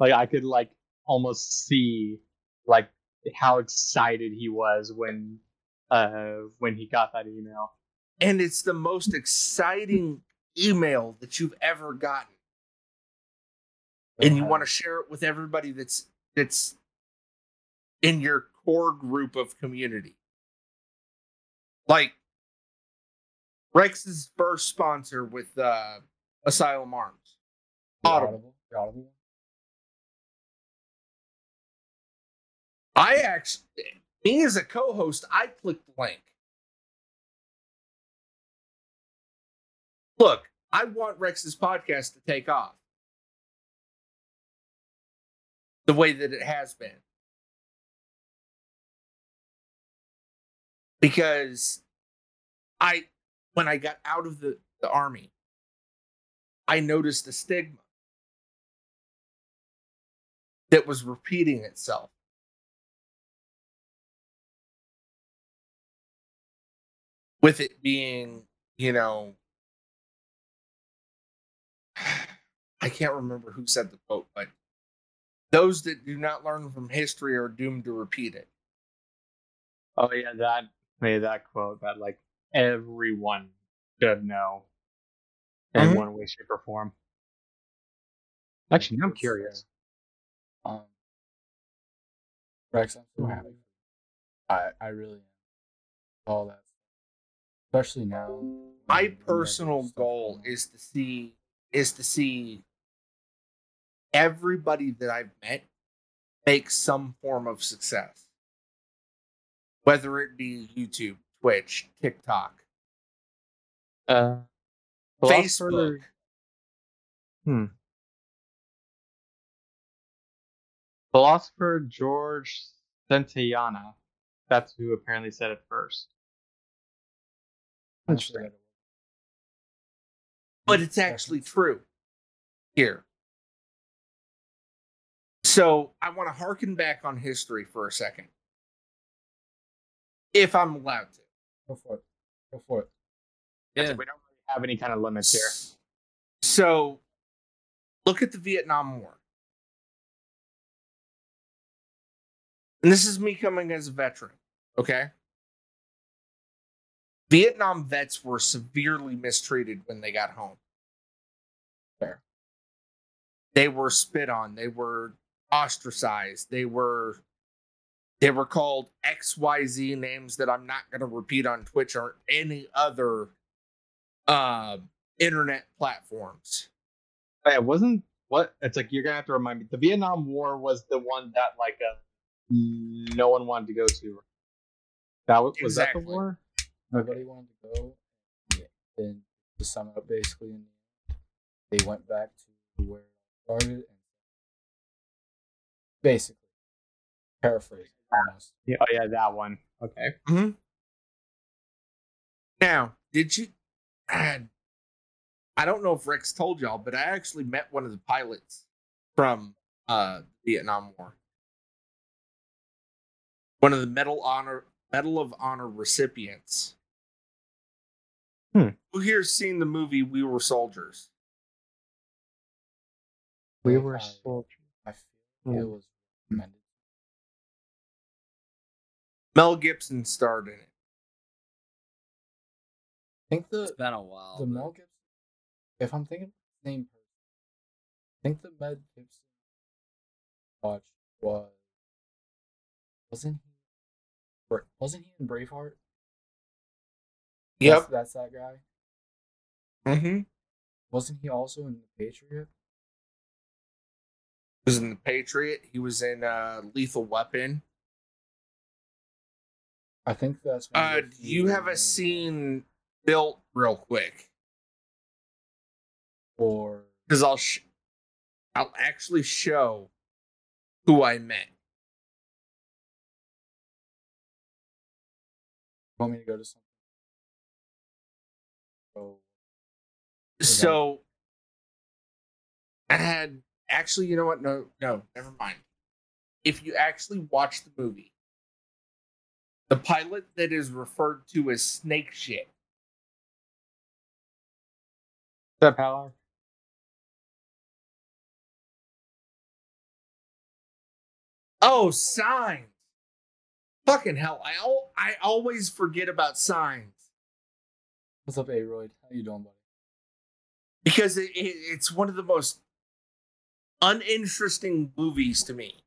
Like I could like almost see like how excited he was when uh when he got that email. And it's the most exciting email that you've ever gotten. and you want to share it with everybody that's that's in your core group of community. Like Rex's first sponsor with uh, Asylum Arms. Audible. Audible. I actually, me as a co-host, I clicked the link. Look, I want Rex's podcast to take off the way that it has been. Because I, when I got out of the, the army, I noticed a stigma that was repeating itself. with it being, you know, *sighs* I can't remember who said the quote, but those that do not learn from history are doomed to repeat it. Oh yeah, that made that quote that like everyone should know in Mhm. one way, shape, or form. Actually, I'm curious. Um, Rex, I'm so happy. I I really am. All that, especially now. My when you guys personal goal is to see is to see everybody that I've met make some form of success. Whether it be YouTube, Twitch, TikTok, Uh, philosopher- Facebook. Hmm. Philosopher George Santayana. That's who apparently said it first. Interesting. but it's actually true here. So I want to harken back on history for a second, if I'm allowed to. Go for it. Go for it. Yeah. We don't really have any kind of limits here. So look at the Vietnam War. And this is me coming as a veteran, okay? Vietnam vets were severely mistreated when they got home. Fair. They were spit on, they were ostracized, they were they were called XYZ names that I'm not going to repeat on Twitch or any other uh, internet platforms. Oh, yeah, wasn't what? It's like you're gonna have to remind me. The Vietnam War was the one that like uh, no one wanted to go to. That was, was that the war? Nobody wanted to go. Yeah. Then to sum it up, basically, in the end, they went back to where it started. And basically, paraphrase almost. Yeah, oh yeah, that one. Okay. Hmm. Now, did you? I I don't know if Rex told y'all, but I actually met one of the pilots from uh, Vietnam War. One of the Medal Honor Medal of Honor recipients. Hmm. Who here's seen the movie We Were Soldiers? We were soldiers. I feel it was recommended. Mel Gibson starred in it. I think the It's been a while. the but- Mel Gibson. If I'm thinking of the same person, I think the Mel Gibson watch was wasn't he? Wasn't he in Braveheart? Yep. That's, that's that guy. Mm-hmm. Wasn't he also in the Patriot? was in the Patriot. He was in uh, Lethal Weapon. I think that's. Uh, do you have a scene built real quick? Or Because I'll sh- I'll actually show who I met. want me to go to something? Oh, So I had actually, you know what? No, no, never mind. If you actually watch the movie, the pilot that is referred to as snake shit. What's up, Halar? Oh, signs. Fucking hell. I al- I always forget about signs. what's up, Aroyd? How you doing, buddy? because it, it, it's one of the most uninteresting movies to me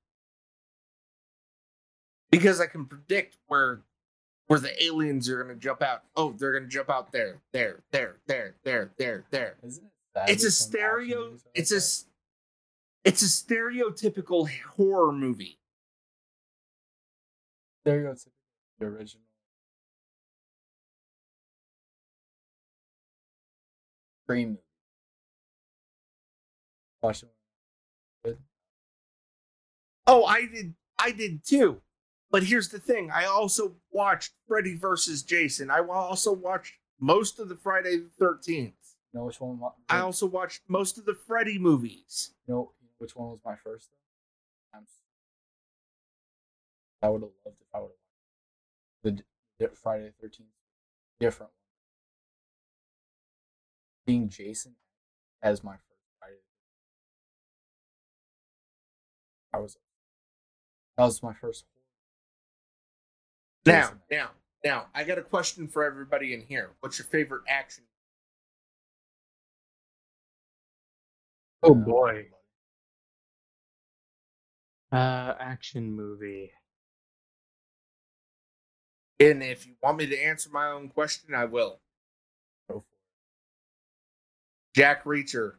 because I can predict where where the aliens are going to jump out. Oh, they're going to jump out there, there, there, there, there, there, there. Isn't it? It's a that some action stereo. It's like a it's a stereotypical horror movie. stereotypical the original. Scream. Watch it. Oh, I did. I did too. But here's the thing: I also watched Freddy versus Jason. I also watched most of the Friday the Thirteenth. You know which one? I also watched most of the Freddy movies. know which one was my first though? I'm s- I would have loved if I would have the Friday the Thirteenth different one. Being Jason as my first Friday. I was that was my first. Now, Jason. now, now, I got a question for everybody in here. What's your favorite action? Oh boy. Uh, action movie. And if you want me to answer my own question, I will. Go for Jack Reacher.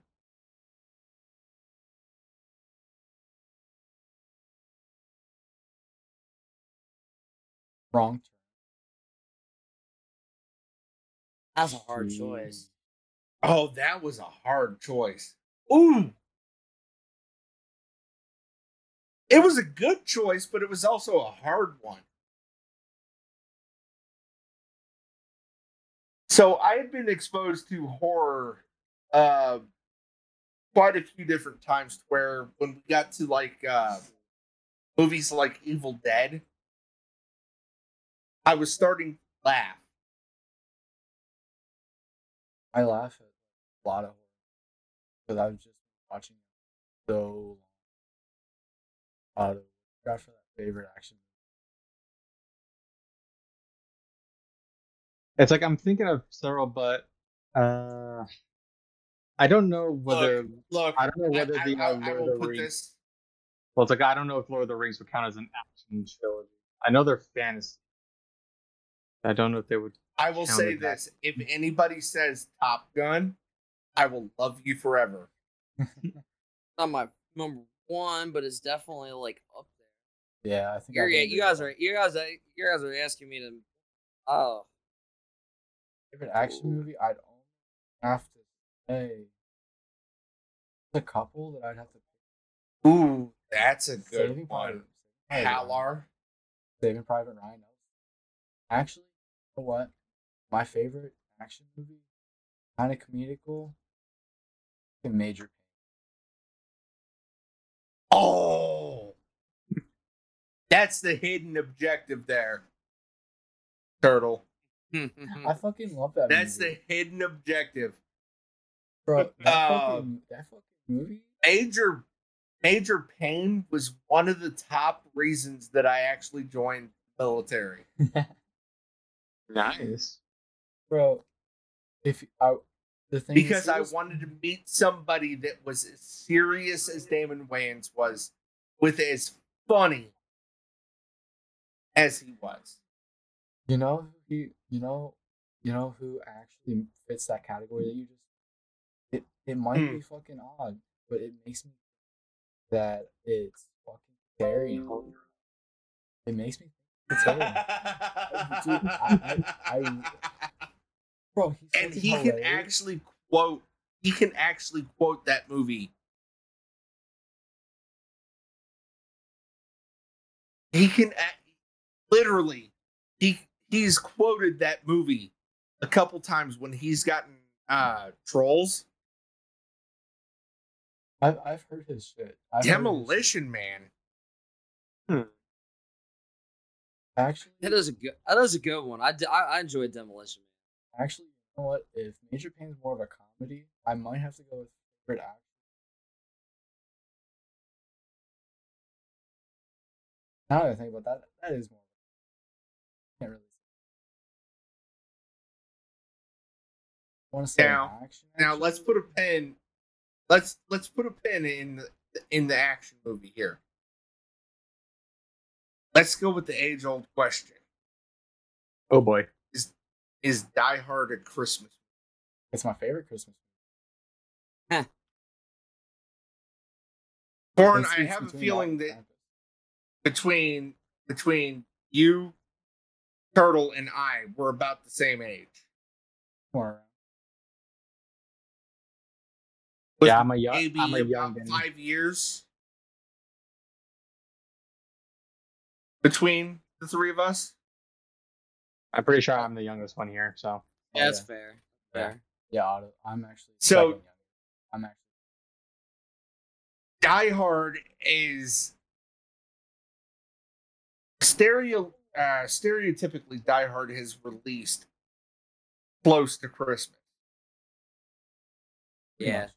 Wrong. That's a hard Jeez. choice. Oh, that was a hard choice. Ooh. It was a good choice, but it was also a hard one. So I had been exposed to horror uh, quite a few different times where when we got to like uh, movies like Evil Dead, I was starting to laugh. I laugh at a lot of horror because I was just watching so long. Out of got for that favorite action. It's like I'm thinking of several, but uh, I don't know whether Look, I don't know whether I, the I- uh, I Lord will of the Rings. this. Well, it's like I don't know if Lord of the Rings would count as an action trilogy. I know they're fantasy. I don't know if they would. I will say counted that. this: if anybody says Top Gun, I will love you forever. *laughs* Not my number one, but it's definitely like up there. Yeah, I think You're, I've you guys up- are you guys are you guys are asking me to. Oh, favorite action Ooh. movie. I'd only have to say the couple that I'd have to pick. Ooh, that's a good Saving one. Private, Saving Private Ryan. Halar. Saving Private Ryan. Actually, you know what? My favorite action movie, kind of comedical. The Major Payne. Oh, that's the hidden objective there, Turtle. *laughs* I fucking love that. That's movie. the hidden objective. bro. That, Uh, fucking, that fucking movie. Major, Major Payne was one of the top reasons that I actually joined the military. *laughs* Nice. bro if I, the thing because is, I was- wanted to meet somebody that was as serious as Damon Wayans was, with as funny as he was. You know who he you know you know who actually fits that category that you just it it might Hmm. be fucking odd, but it makes me that it's fucking scary. It makes me him. I- I- Bro, and he can actually quote. He can actually quote that movie. He can literally. He he's quoted that movie a couple times when he's gotten uh trolls. I've I've heard his shit. I've heard his shit. Demolition Man. Actually, That is a good. That is a good one. I I enjoyed Demolition Man. actually, you know what? If Major Payne's more of a comedy, I might have to go with favorite actor. Now that I think about that, that is more. Can't really. I want to say Now- action. Now let's put a pin. Let's let's put a pin in the, in the action movie here. Let's go with the age old question: Oh boy. Is Die Hard a Christmas? It's my favorite Christmas. Torn, It I have a feeling that that between between you, Turtle, and I, we're about the same age. More yeah, I'm a young. maybe I'm a about young. five years between the three of us. I'm pretty sure I'm the youngest one here. So Yeah, that's yeah. fair. Yeah. Fair. Yeah, Otto, I'm actually. So- I'm actually. Die Hard is stereo uh, stereotypically Die Hard has released close to Christmas. pretty Yeah.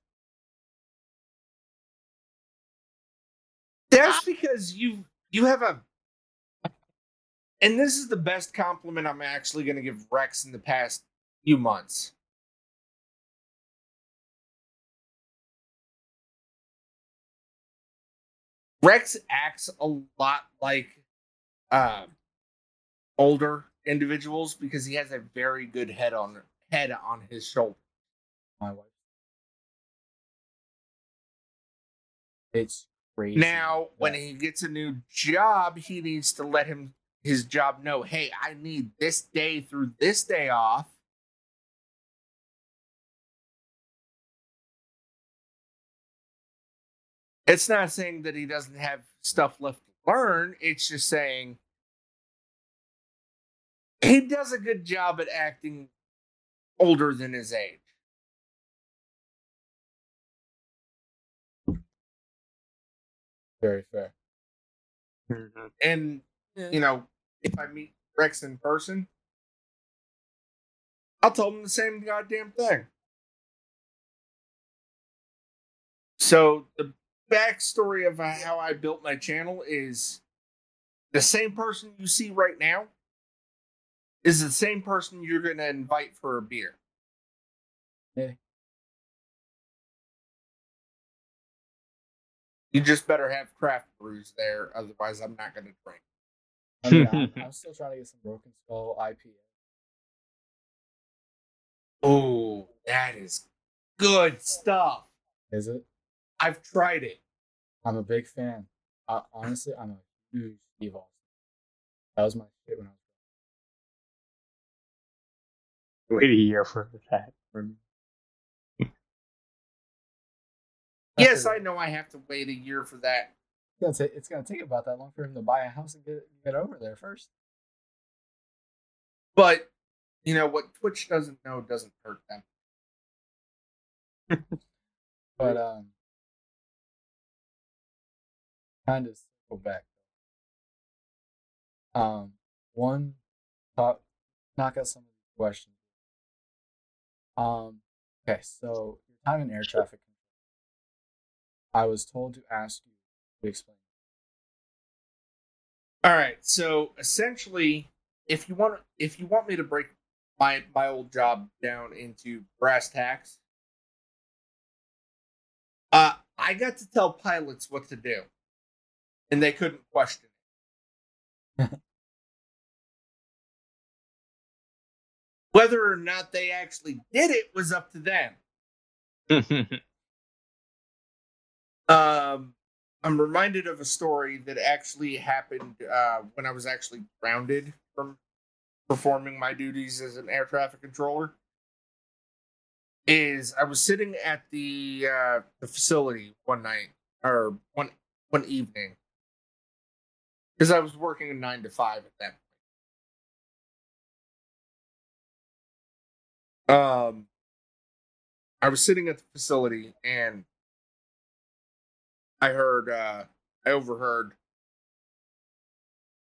That's because you you have a and this is the best compliment I'm actually going to give Rex in the past few months. Rex acts a lot like uh, older individuals because he has a very good head on head on his shoulder. My wife. It's crazy. Now, when he gets a new job, he needs to let him his job know, hey, I need this day through this day off. It's not saying that he doesn't have stuff left to learn. It's just saying he does a good job at acting older than his age. very fair. Mm-hmm. And Yeah. you know, if I meet Rex in person, I'll tell him the same goddamn thing. So the backstory of uh, how I built my channel is the same person you see right now is the same person you're gonna invite for a beer. Yeah. You just better have craft brews there, otherwise I'm not gonna drink. Oh, *laughs* I mean, I'm, I'm still trying to get some Broken Skull IPA. Oh, that is good stuff. Is it? I've tried it. I'm a big fan. I, honestly, I'm a huge Steve Austin. That was my shit when I was. Wait a year for that. For me. Yes, I know I have to wait a year for that. It's gonna, take, it's gonna take about that long for him to buy a house and get get over there first. But you know what Twitch doesn't know doesn't hurt them. *laughs* But um, kind of go back. Um, one, talk, knock out some of the questions. Um, okay, so your time in air traffic. control. I was told to ask you explain. All right, so essentially, if you want if you want me to break my my old job down into brass tacks. Uh, I got to tell pilots what to do, and they couldn't question it. *laughs* Whether or not they actually did it was up to them. *laughs* Um, I'm reminded of a story that actually happened uh, when I was actually grounded from performing my duties as an air traffic controller. Is I was sitting at the uh, the facility one night or one one evening because I was working a nine to five at that point. Um, I was sitting at the facility and I heard, uh, I overheard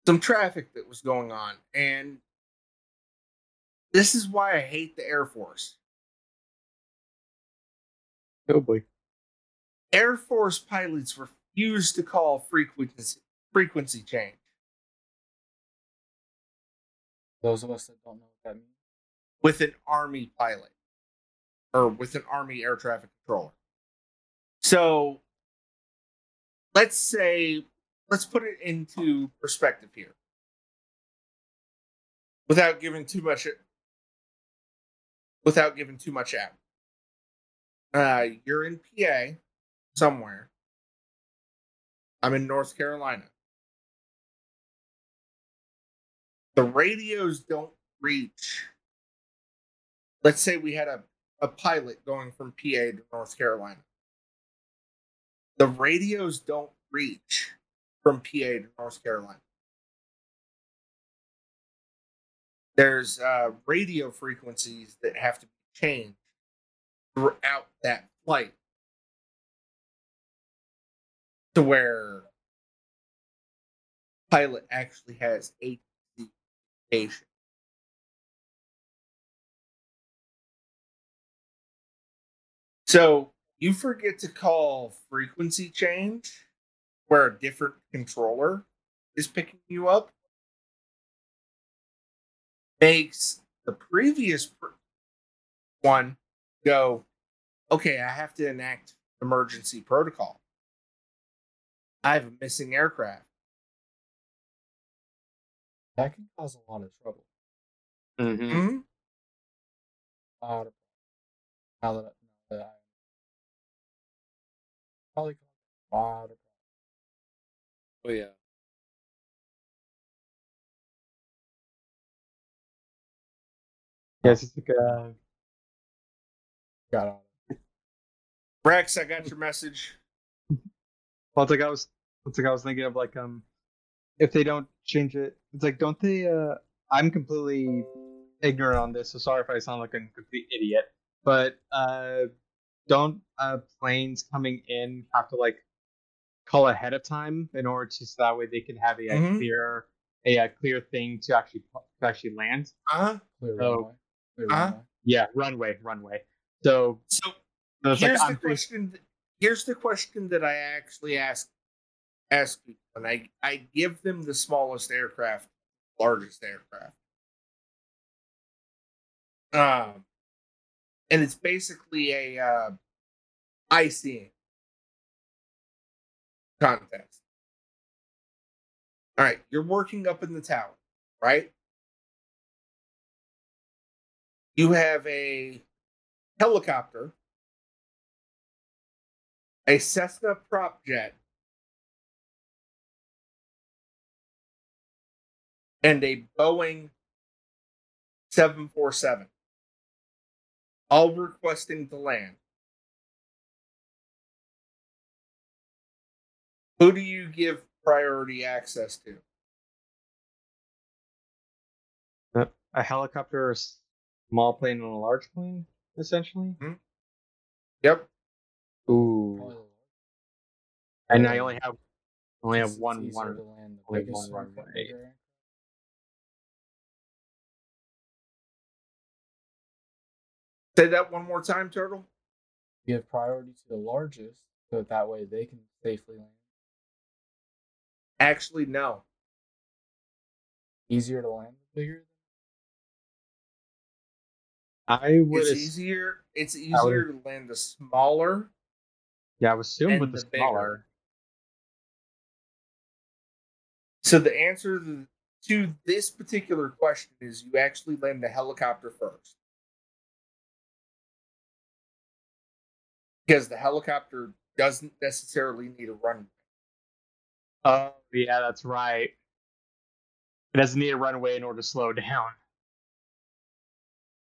some traffic that was going on. And this is why I hate the Air Force. oh boy. Air Force pilots refuse to call frequency frequency change. Those of us that don't know what that means. with an army pilot or with an army air traffic controller. So let's say let's put it into perspective here. Without giving too much without giving too much out. Uh you're in PA somewhere. I'm in North Carolina. The radios don't reach let's say we had a, a pilot going from PA to North Carolina. The radios don't reach from PA to North Carolina. There's uh, radio frequencies that have to be changed throughout that flight to where pilot actually has a communication. So you forget to call frequency change where a different controller is picking you up. Makes the previous one go, okay, I have to enact emergency protocol. I have a missing aircraft. That can cause a lot of trouble. Mm-hmm. Mhm. A lot of now that, probably cause a lot of Oh yeah. Yes, it's like a got on it. Rex, I got your message. Well, it's like I was, it's like I was thinking of like um, if they don't change it, it's like don't they? Uh, I'm completely ignorant on this, so sorry if I sound like a complete idiot. But uh, don't uh planes coming in have to like call ahead of time in order to so that way they can have a, a Mhm. clear a, a clear thing to actually to actually land. Uh-huh. Clear Oh. runway. Clear Uh-huh. runway. Yeah, runway, runway. So, So so here's like the question. th- Here's the question that I actually ask ask people, and I I give them the smallest aircraft, largest aircraft. Um, and it's basically a uh, icing contest. All right, you're working up in the tower, right? You have a helicopter a Cessna prop jet, and a Boeing 747, all requesting to land. Who do you give priority access to? Uh, a helicopter, a small plane, and a large plane, essentially. Hmm? Yep. Ooh, and I only have only have It's- it's one easier one. to land the only biggest one aircraft runway. Say that one more time, Turtle. Give priority to the largest, so that, that way they can safely land. Actually, no. Easier to land the bigger. I would. It's as- easier. It's would- easier to land the smaller. yeah, I would assume with the the smaller. So the answer to- to this particular question is you actually land the helicopter first. Because the helicopter doesn't necessarily need a runway. Oh, yeah, that's right. It doesn't need a runway in order to slow *laughs* down.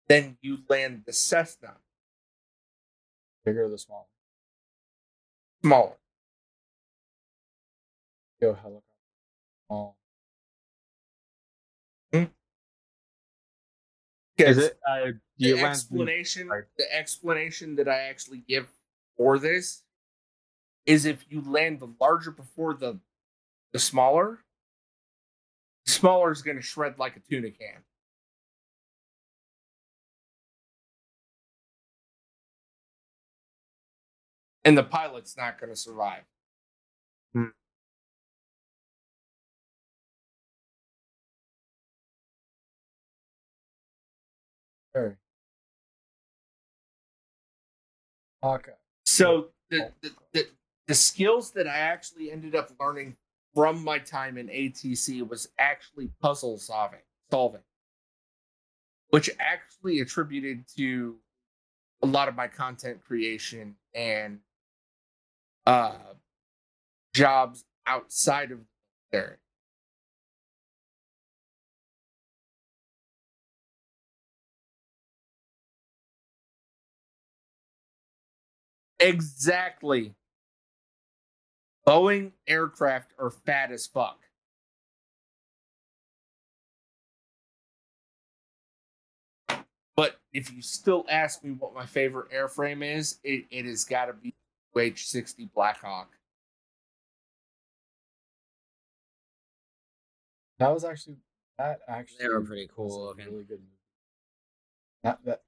Then you land the Cessna Bigger or the small? smaller. Go helicopter. Small. Is it? Uh, the explanation the explanation that I actually give for this is if you land the larger before the the smaller, the smaller is going to shred like a tuna can. And the pilot's not going to survive. Hmm. Sure. Okay. So the, the, the, the skills that I actually ended up learning from my time in ATC was actually puzzle solving, solving, which actually attributed to a lot of my content creation and uh, jobs outside of there. Exactly. Boeing aircraft are fat as fuck. But if you still ask me what my favorite airframe is, it, it has got to be H 60 Blackhawk. That was actually that actually They were pretty cool looking. Really good movie.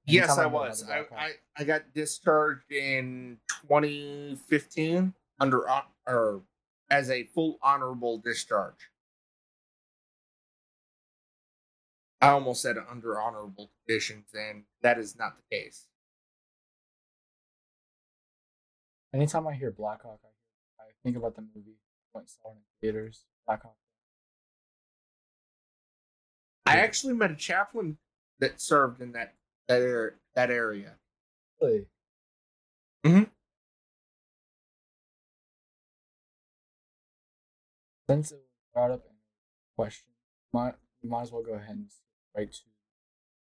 Yes, I was. I, I, I got discharged in 2015 under or as a full honorable discharge. I almost said under honorable conditions, and that is not the case. Anytime I hear Blackhawk, I, I think about the movie. Went saw in theaters. Blackhawk. I actually met a chaplain that served in that that, ar- that area. Really? Mhm. Since it was brought up in a question, might we might as well go ahead and right to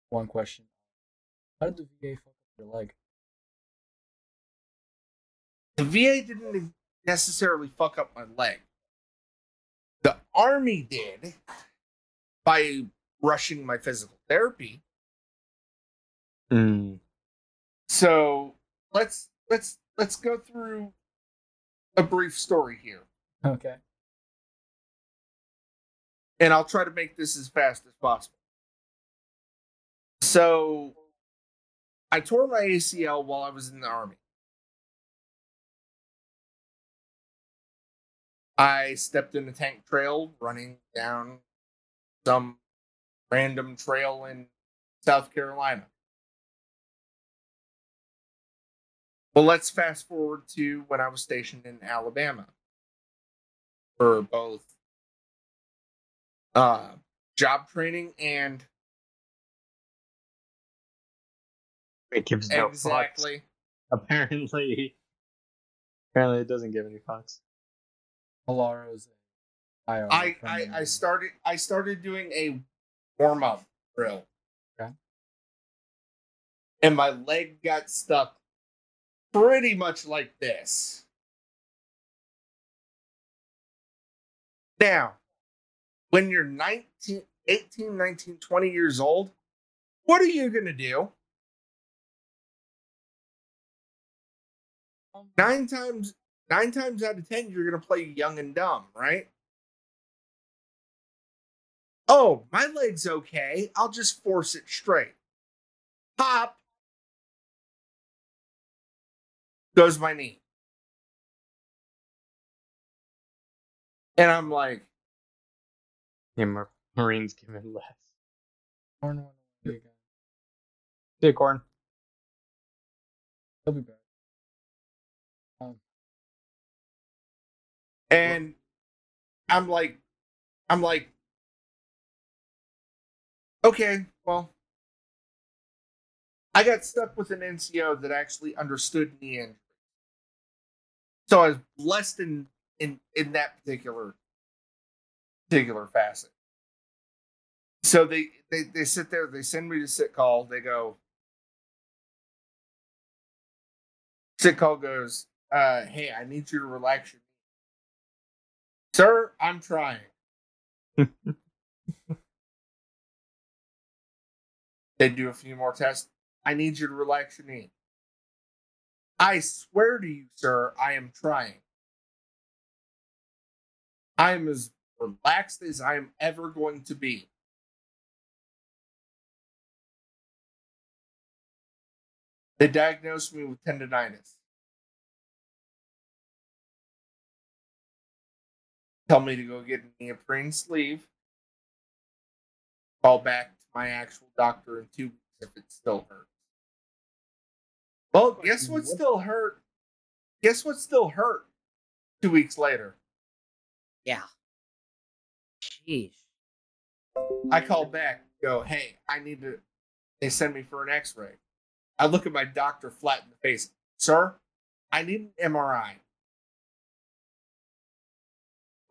one question. How did the VA fuck up your leg? The VA didn't necessarily fuck up my leg. The army did by rushing my physical therapy. Mm. So let's let's let's go through a brief story here, Okay. and I'll try to make this as fast as possible. So I tore my ACL while I was in the army. I stepped in a tank trail running down some random trail in South Carolina. Well, let's fast forward to when I was stationed in Alabama for both uh, job training and It gives no fucks. exactly Apparently, apparently it doesn't give any fucks. Hilara's IR. I, I I started I started doing a warm up drill. Okay. And my leg got stuck pretty much like this. Now, when you're 19, 18, 19, 20 years old, what are you going to do? Oh nine times nine times out of ten, you're gonna play young and dumb, right? Oh, my leg's okay. I'll just force it straight. Pop goes my knee. And I'm like, Yeah, Mar- Marines give it less. Torn one. See you, Corn. He'll be back. Um, And I'm like, I'm like, okay, well, I got stuck with an NCO that actually understood me injury. So I was blessed in in in that particular particular facet. So they they they sit there, they send me to sick call, they go sick call goes, uh, hey, I need you to relax your knee. Sir, I'm trying. *laughs* they do a few more tests. I need you to relax your knee. I swear to you, sir, I am trying. I am as relaxed as I am ever going to be. They diagnosed me with tendonitis. Tell me to go get a neoprene sleeve. Call back to my actual doctor in two weeks if it still hurts. Well, guess what What- still hurt? Guess what still hurt two weeks later? Yeah. Jeez. I call back, go, hey, I need to. They send me for an x ray. I look at my doctor flat in the face. Sir, I need an MRI.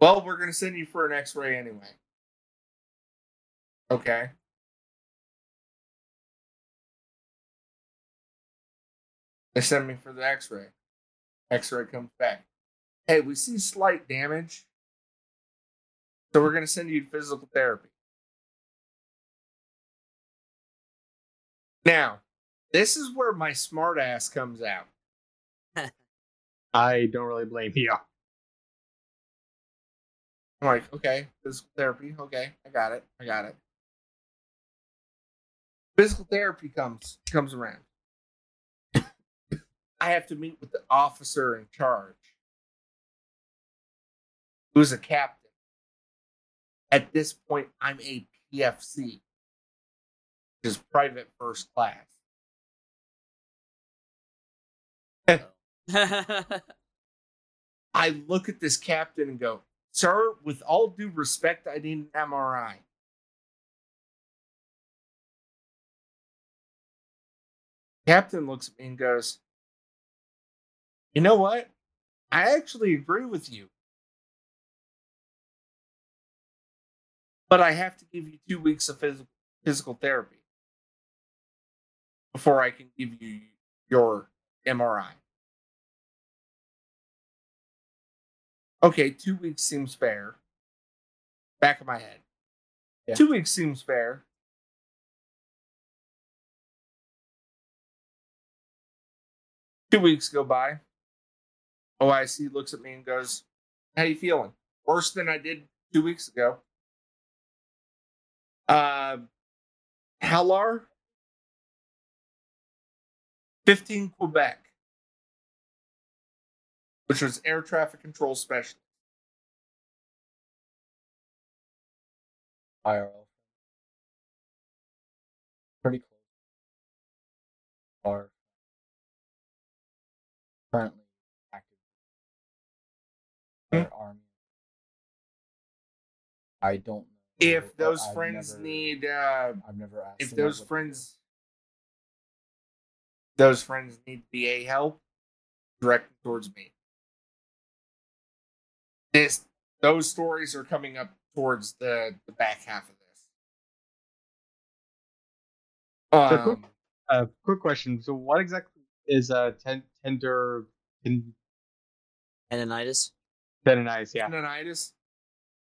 Well, we're going to send you for an x ray anyway. Okay. They send me for the x ray. X ray comes back. Hey, we see slight damage. So we're going to send you to physical therapy. Now, this is where my smart ass comes out. *laughs* I don't really blame you. I'm like, okay, physical therapy. Okay, I got it. I got it. Physical therapy comes comes around. I have to meet with the officer in charge, who's a captain. At this point, I'm a PFC, which is private first class. *laughs* I look at this captain and go, Sir, with all due respect, I need an MRI. Captain looks at me and goes, You know what? I actually agree with you. But I have to give you two weeks of physical, physical therapy before I can give you your MRI. Okay, two weeks seems fair. Back of my head. Yeah. Two weeks seems fair. Two weeks go by. OIC looks at me and goes, How you feeling? Worse than I did two weeks ago. Uh, Halar, 15 Quebec, which was air traffic control specialist. IRL. Pretty close. Are currently army. I don't know. If but those I've friends never- need, uh, I've never asked. if those what they friends, those friends need VA help, direct towards me. This, those stories are coming up towards the the back half of this. So quick- Um, Uh, quick question. So, what exactly is a ten- tender ten- Tendonitis. Tendonitis? Yeah. tendonitis,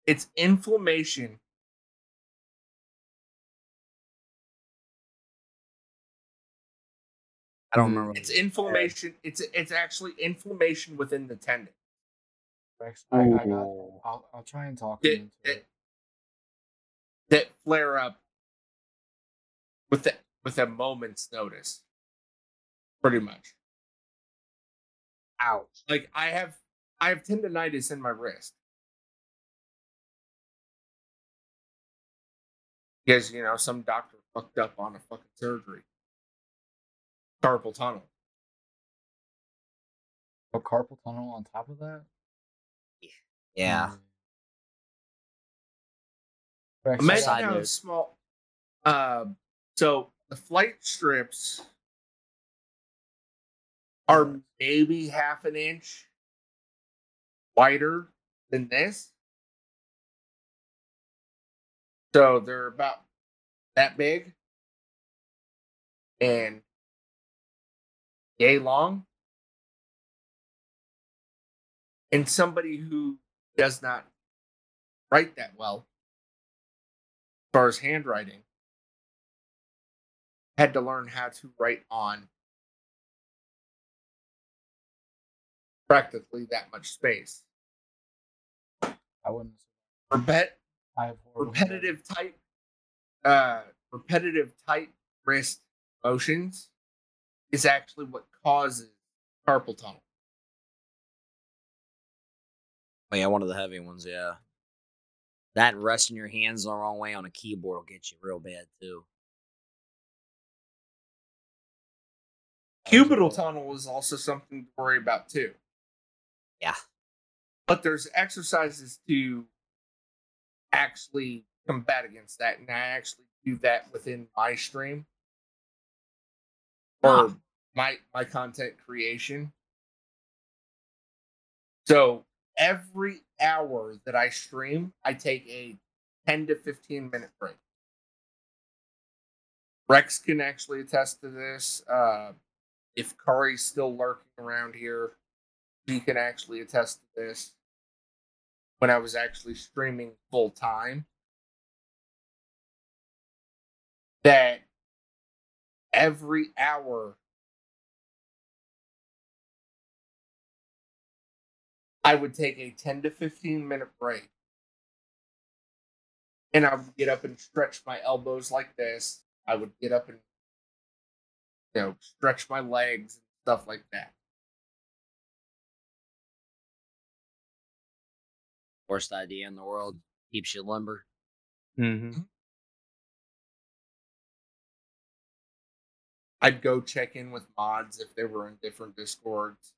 it's inflammation I don't Mm. remember. It's inflammation. It's it's actually inflammation within the tendon. Rex, I, I got. I'll I'll try and talk That, into that, it. that flare up with the, with a moment's notice. Pretty much. Ouch. Like I have I have tendonitis in my wrist. Because you know some doctor fucked up on a fucking surgery. carpal tunnel. A carpal tunnel on top of that? Yeah. Mm. Rex, Imagine how note. small. Uh, so the flight strips are maybe half an inch wider than this. So they're about that big and yay long. And somebody who does not write that well, as far as handwriting, had to learn how to write on practically that much space. I wouldn't. Repet- I have horrible repetitive type uh repetitive tight wrist motions is actually what causes carpal tunnel. Oh yeah, one of the heavy ones. Yeah. That resting your hands the wrong way on a keyboard will get you real bad too. Cubital tunnel is also something to worry about too. Yeah. But there's exercises to actually combat against that, and I actually do that within my stream or my my content creation. So every hour that I stream, I take a 10 to 15 minute break. Rex can actually attest to this. Uh, if Kari's still lurking around here, he can actually attest to this. When I was actually streaming full time, that every hour I would take a 10 to 15 minute break. And I would get up and stretch my elbows like this. I would get up and you know, stretch my legs and stuff like that. Worst idea in the world. Keeps you limber. Mm-hmm. I'd go check in with mods if they were in different discords.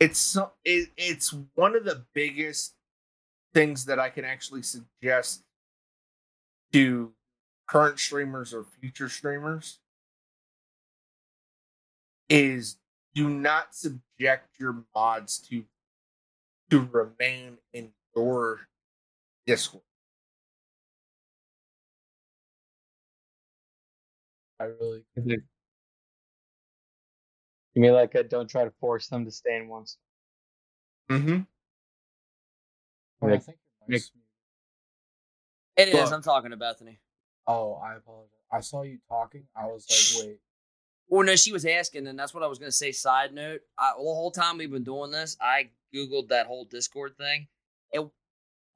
It's so, it, it's one of the biggest things that I can actually suggest to current streamers or future streamers is do not subject your mods to to remain in your Discord. I really. You mean like a, don't try to force them to stay in one. spot. Mm-hmm. I Nick- think your Nick- mic's. It is. Look. I'm talking to Bethany. Oh, I apologize. I saw you talking. I was like, wait. Well, no, she was asking, and that's what I was going to say. Side note: I, the whole time we've been doing this, I googled that whole Discord thing. It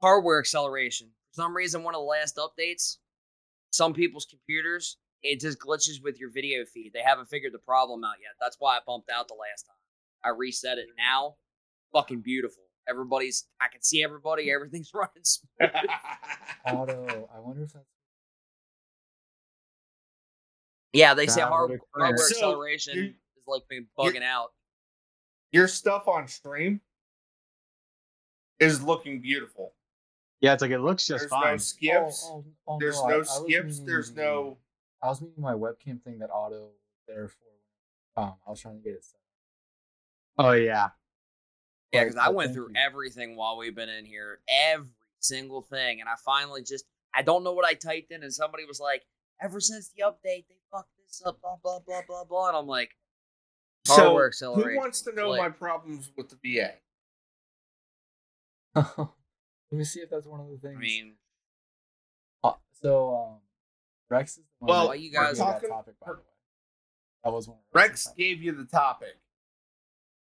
hardware acceleration. For some reason, one of the last updates, some people's computers, it just glitches with your video feed. They haven't figured the problem out yet. That's why I bumped out the last time. I reset it now. Fucking beautiful. Everybody's. I can see everybody. Everything's *laughs* running smooth. Otto. I wonder if that's. Yeah, they say That hard, hardware. So, acceleration you- is like been bugging out. Your stuff on stream is looking beautiful. Yeah, it's like it looks just There's fine. no skips. Oh, oh, oh, There's no, no I skips. meaning There's the- no. I was meaning my webcam thing that auto there for. Um, I was trying to get it set. Oh yeah. Yeah, because I oh, went through you. everything while we've been in here, every single thing, and I finally just I don't know what I typed in, and somebody was like, "Ever since the update, they fucked this up, blah blah blah blah blah," and I'm like, So, Hardware who wants to know Click. my problems with the VA? *laughs* Let me see if that's one of the things. I mean, Uh, so um, Rex is the one. Well, that Why you gave me guys- that topic, by the way. That was one. of Rex topics. gave you the topic.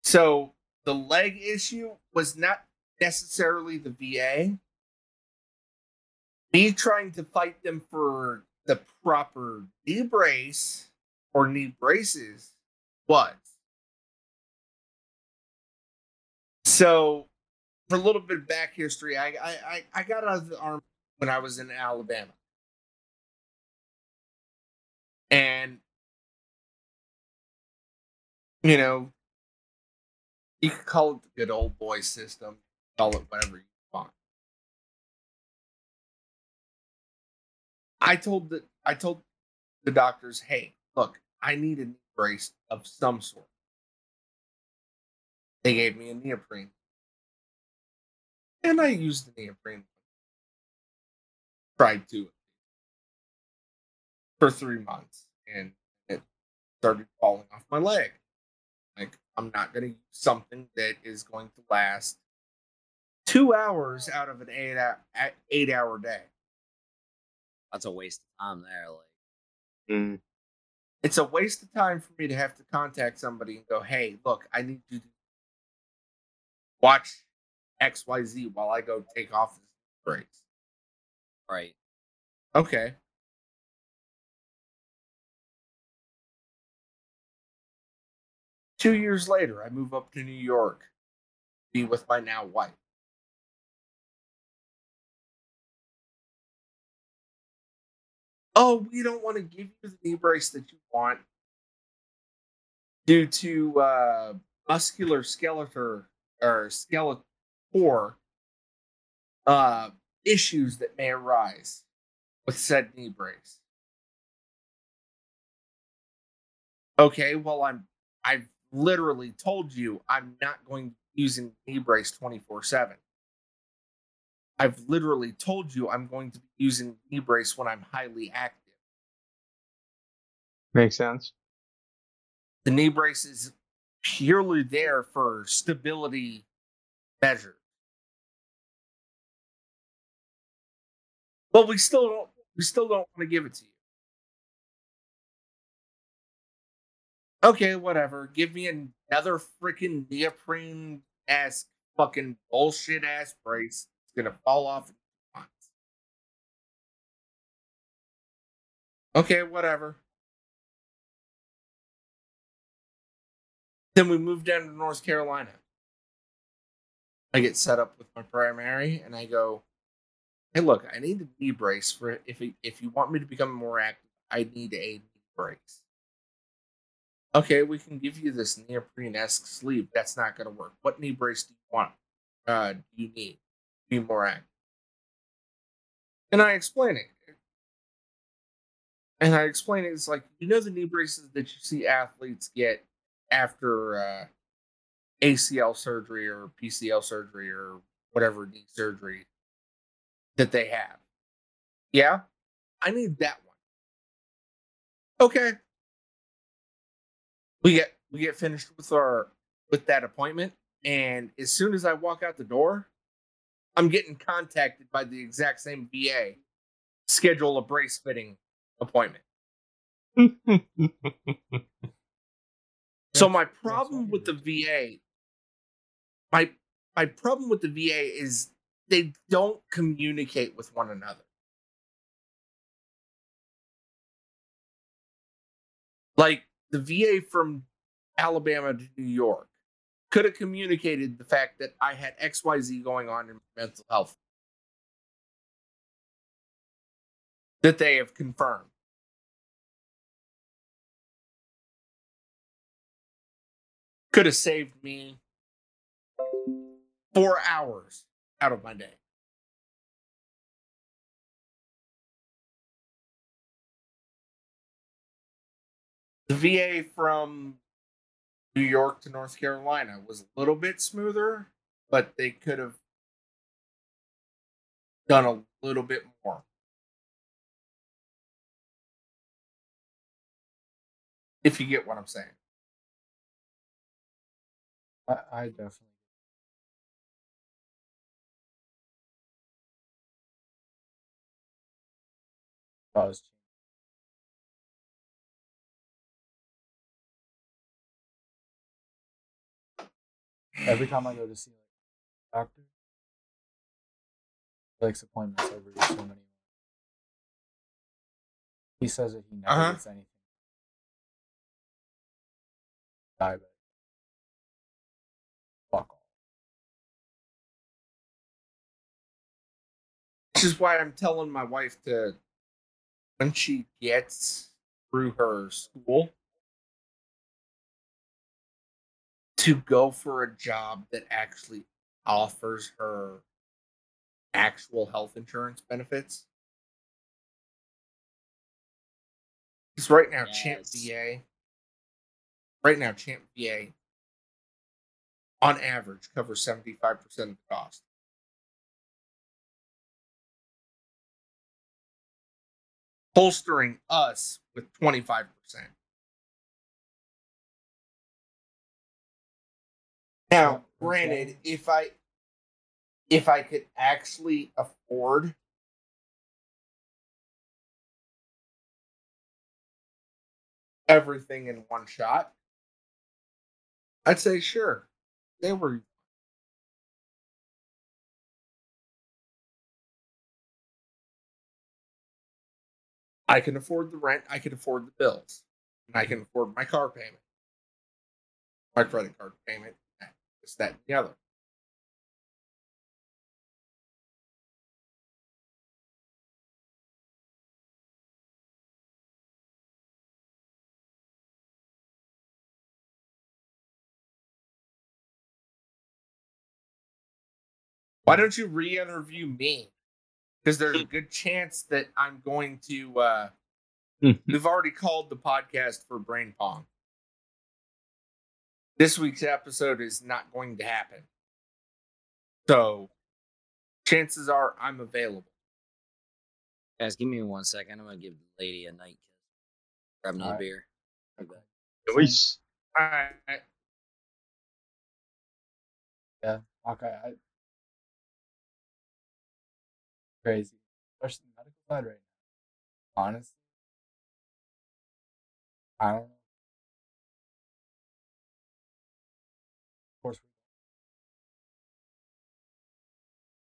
So the leg issue was not necessarily the VA. Me trying to fight them for the proper knee brace or knee braces was. So, for a little bit of back history, I, I, I- I got out of the army when I was in Alabama. And you know, you could call it the good old boy system, call it whatever you I told the I told the doctors, hey, look, I need a knee brace of some sort. They gave me a neoprene. And I used the neoprene. Tried to for three months and it started falling off my leg. Like, I'm not going to use something that is going to last two hours out of an eight hour, eight hour day. That's a waste of time there. Like, Mm. It's a waste of time for me to have to contact somebody and go, hey, look, I need you to watch XYZ while I go take off this brace. right. Okay. Two years later, I move up to New York, be with my now wife. Oh, we don't want to give you the knee brace that you want due to uh, muscular skeletal or skeletor uh, issues that may arise with said knee brace. Okay, well, I'm I've literally told you I'm not going to be using knee brace 24 7. I've literally told you I'm going to be using knee brace when I'm highly active. Makes sense. The knee brace is purely there for stability measures. But we still don't we still don't want to give it to you. Okay, whatever. Give me another freaking neoprene ass fucking bullshit ass brace. It's gonna fall off. Okay, whatever. Then we move down to North Carolina. I get set up with my primary and I go, hey, look, I need a knee brace for if if you want me to become more active, I need a knee brace. Okay, we can give you this neoprene esque sleeve. That's not going to work. What knee brace do you want? Uh, do you need to be more active? And I explain it. And I explain it. It's like you know the knee braces that you see athletes get after uh, ACL surgery or PCL surgery or whatever knee surgery that they have. Yeah, I need that one. Okay. We get we get finished with our with that appointment, and as soon as I walk out the door, I'm getting contacted by the exact same VA. Schedule a brace fitting appointment. So my problem with the VA, my my problem with the VA is they don't communicate with one another. Like the VA from Alabama to New York could have communicated the fact that I had XYZ going on in mental health that they have confirmed. Could have saved me four hours out of my day. The VA from New York to North Carolina was a little bit smoother, but they could have done a little bit more. If you get what I'm saying. I, I definitely. Every time I go to see like a doctor, he likes appointments over so many. He says that he never Uh-huh. gets anything. Diabetic. Fuck all. Which is why I'm telling my wife to, when she gets through her school to go for a job that actually offers her actual health insurance benefits. Because right now, CHAMPVA, right now, Champ VA, on average, covers 75% of the cost. Holstering us with 25%. Now, granted, okay. if I if I could actually afford everything in one shot, I'd say sure. They were I can afford the rent, I can afford the bills, and I can afford my car payment, my credit card payment, this, that, and the other. Why don't you re-interview me? Because there's a good chance that I'm going to. uh We've already called the podcast for Brain Pong. This week's episode is not going to happen. So, chances are I'm available. Guys, give me one second. I'm gonna give the lady a night kiss. Grab another Alright. beer. Right back. All right. Yeah. Okay, I crazy, especially the medical side right now. Honestly, I don't know.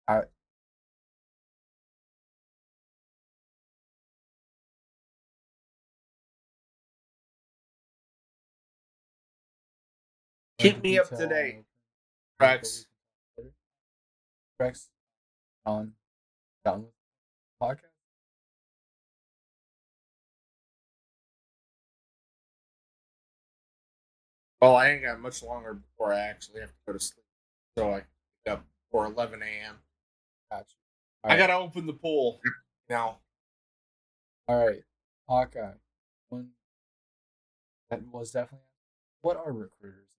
I Keep me up to date, Rex. Rex, on done with podcast. Well, I ain't got much longer before I actually have to go to sleep. So I pick up for 11 a.m. Gotcha. I got to open the pool now. All right, Hawkeye. One that was definitely. What are recruiters?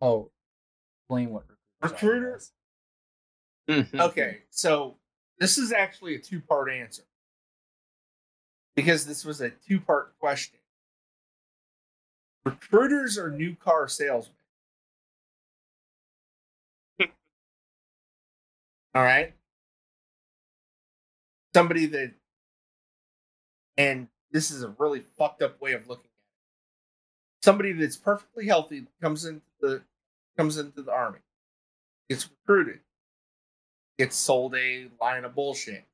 Oh, explain what recruiters. are, Recruiter? guys. Mm-hmm. Okay, so this is actually a two part answer because this was a two part question. Recruiters are new car salesmen. All right. Somebody that, and this is a really fucked up way of looking at it. Somebody that's perfectly healthy comes into the comes into the army, gets recruited, gets sold a line of bullshit.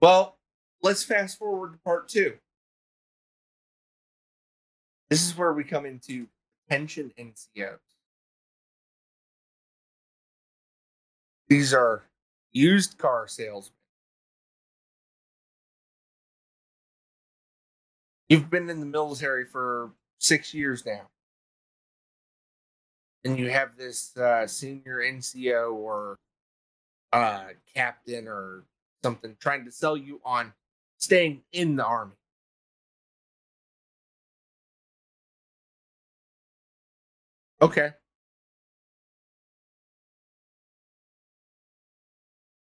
Well, let's fast forward to part two. This is where we come into retention NCOs. These are used car salesmen. You've been in the military for six years now. And you have this uh, senior NCO or uh, captain or something trying to sell you on staying in the army. Okay.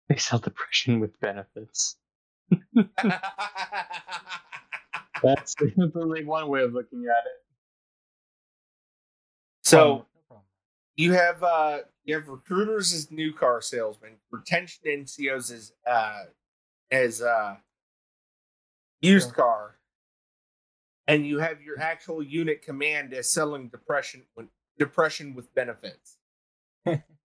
They sell depression with benefits. *laughs* That's definitely one way of looking at it. so problem. you have uh you have recruiters as new car salesmen, retention NCOs as uh as uh used car, and you have your actual unit command as selling depression when depression with benefits. *laughs*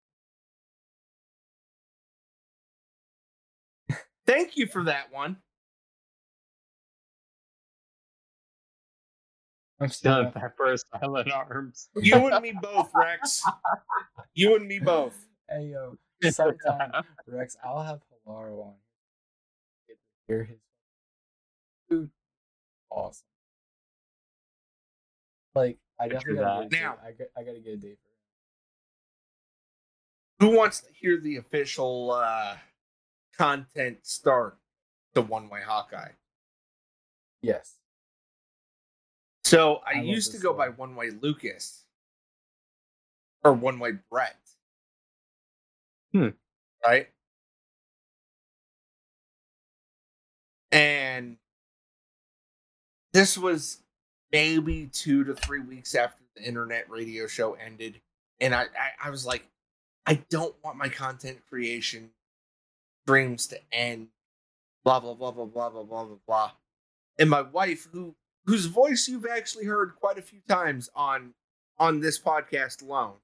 Thank you for that one. I'm still. Done that for silent arms. You and me both, Rex. You and me both. Hey yo, *laughs* sometime Rex, I'll have Halaro on. hear his dude, awesome. Like I definitely gotta that. get Now- I, got, I gotta get a date for him. Who wants to hear the official uh, content start the One Way Hawkeye? Yes. So I, I used to go by. One Way Lucas or One Way Brett. Hmm. Right? And this was maybe two to three weeks after the internet radio show ended. And I, I, I was like, I don't want my content creation dreams to end. Blah blah blah blah blah blah blah blah blah. And my wife, who whose voice you've actually heard quite a few times on on this podcast alone,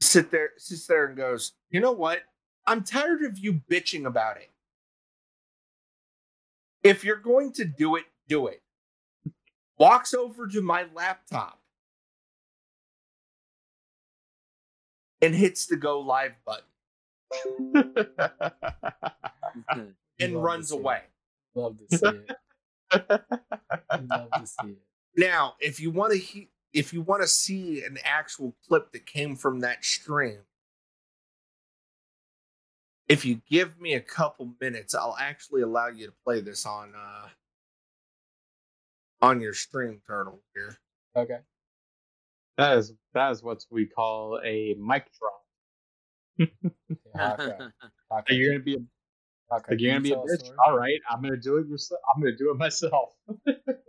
sit there sits there and goes, you know what? I'm tired of you bitching about it. If you're going to do it, do it. Walks over to my laptop and hits the go live button *laughs* and love runs see it. away. Love to see it. Love to see it. Now, if you want to he- if you want to see an actual clip that came from that stream, if you give me a couple minutes, I'll actually allow you to play this on uh on your stream turtle here. Okay. that is that is what we call a mic drop. Yeah, Hawkeye. *laughs* Hawkeye, You're gonna be a, Hawkeye, you're gonna be a bitch. story? All right, I'm gonna do it yourself. I'm gonna do it myself. *laughs*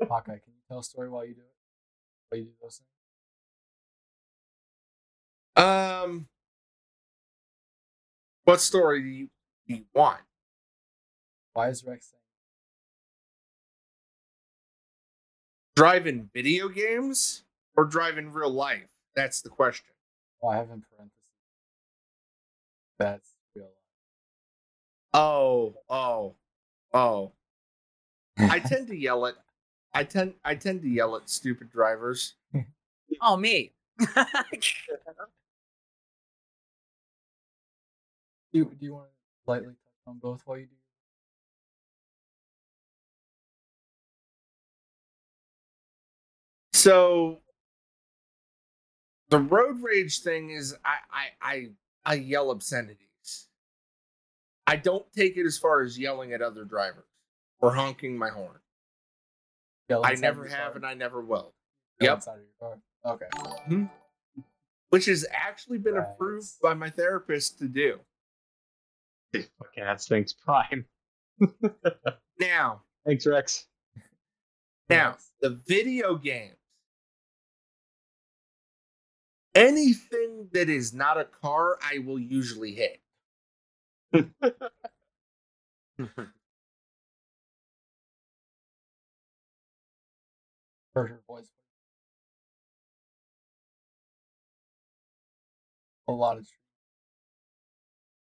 Hawkeye, can you tell a story while you do it? While you do those things? Um what story do you, do you want? Why is Rex saying Driving video games or driving real life? That's the question. well, I have in parentheses. That's real life. Oh, oh, oh. I *laughs* tend to yell at I tend I tend to yell at stupid drivers. oh me. *laughs* Uh-huh. Do you, do you want to lightly touch on both while you do? So the road rage thing is I I I, I yell obscenities. I don't take it as far as yelling at other drivers or honking my horn. Yell I never have car? and I never will. Yell Yep. Inside of your car. Okay. Mm-hmm. Which has actually been Right. approved by my therapist to do. Okay, that's thanks, Prime. *laughs* Now, Thanks, Rex. Now, the video games. Anything that is not a car, I will usually hit. *laughs* Voice. A lot of.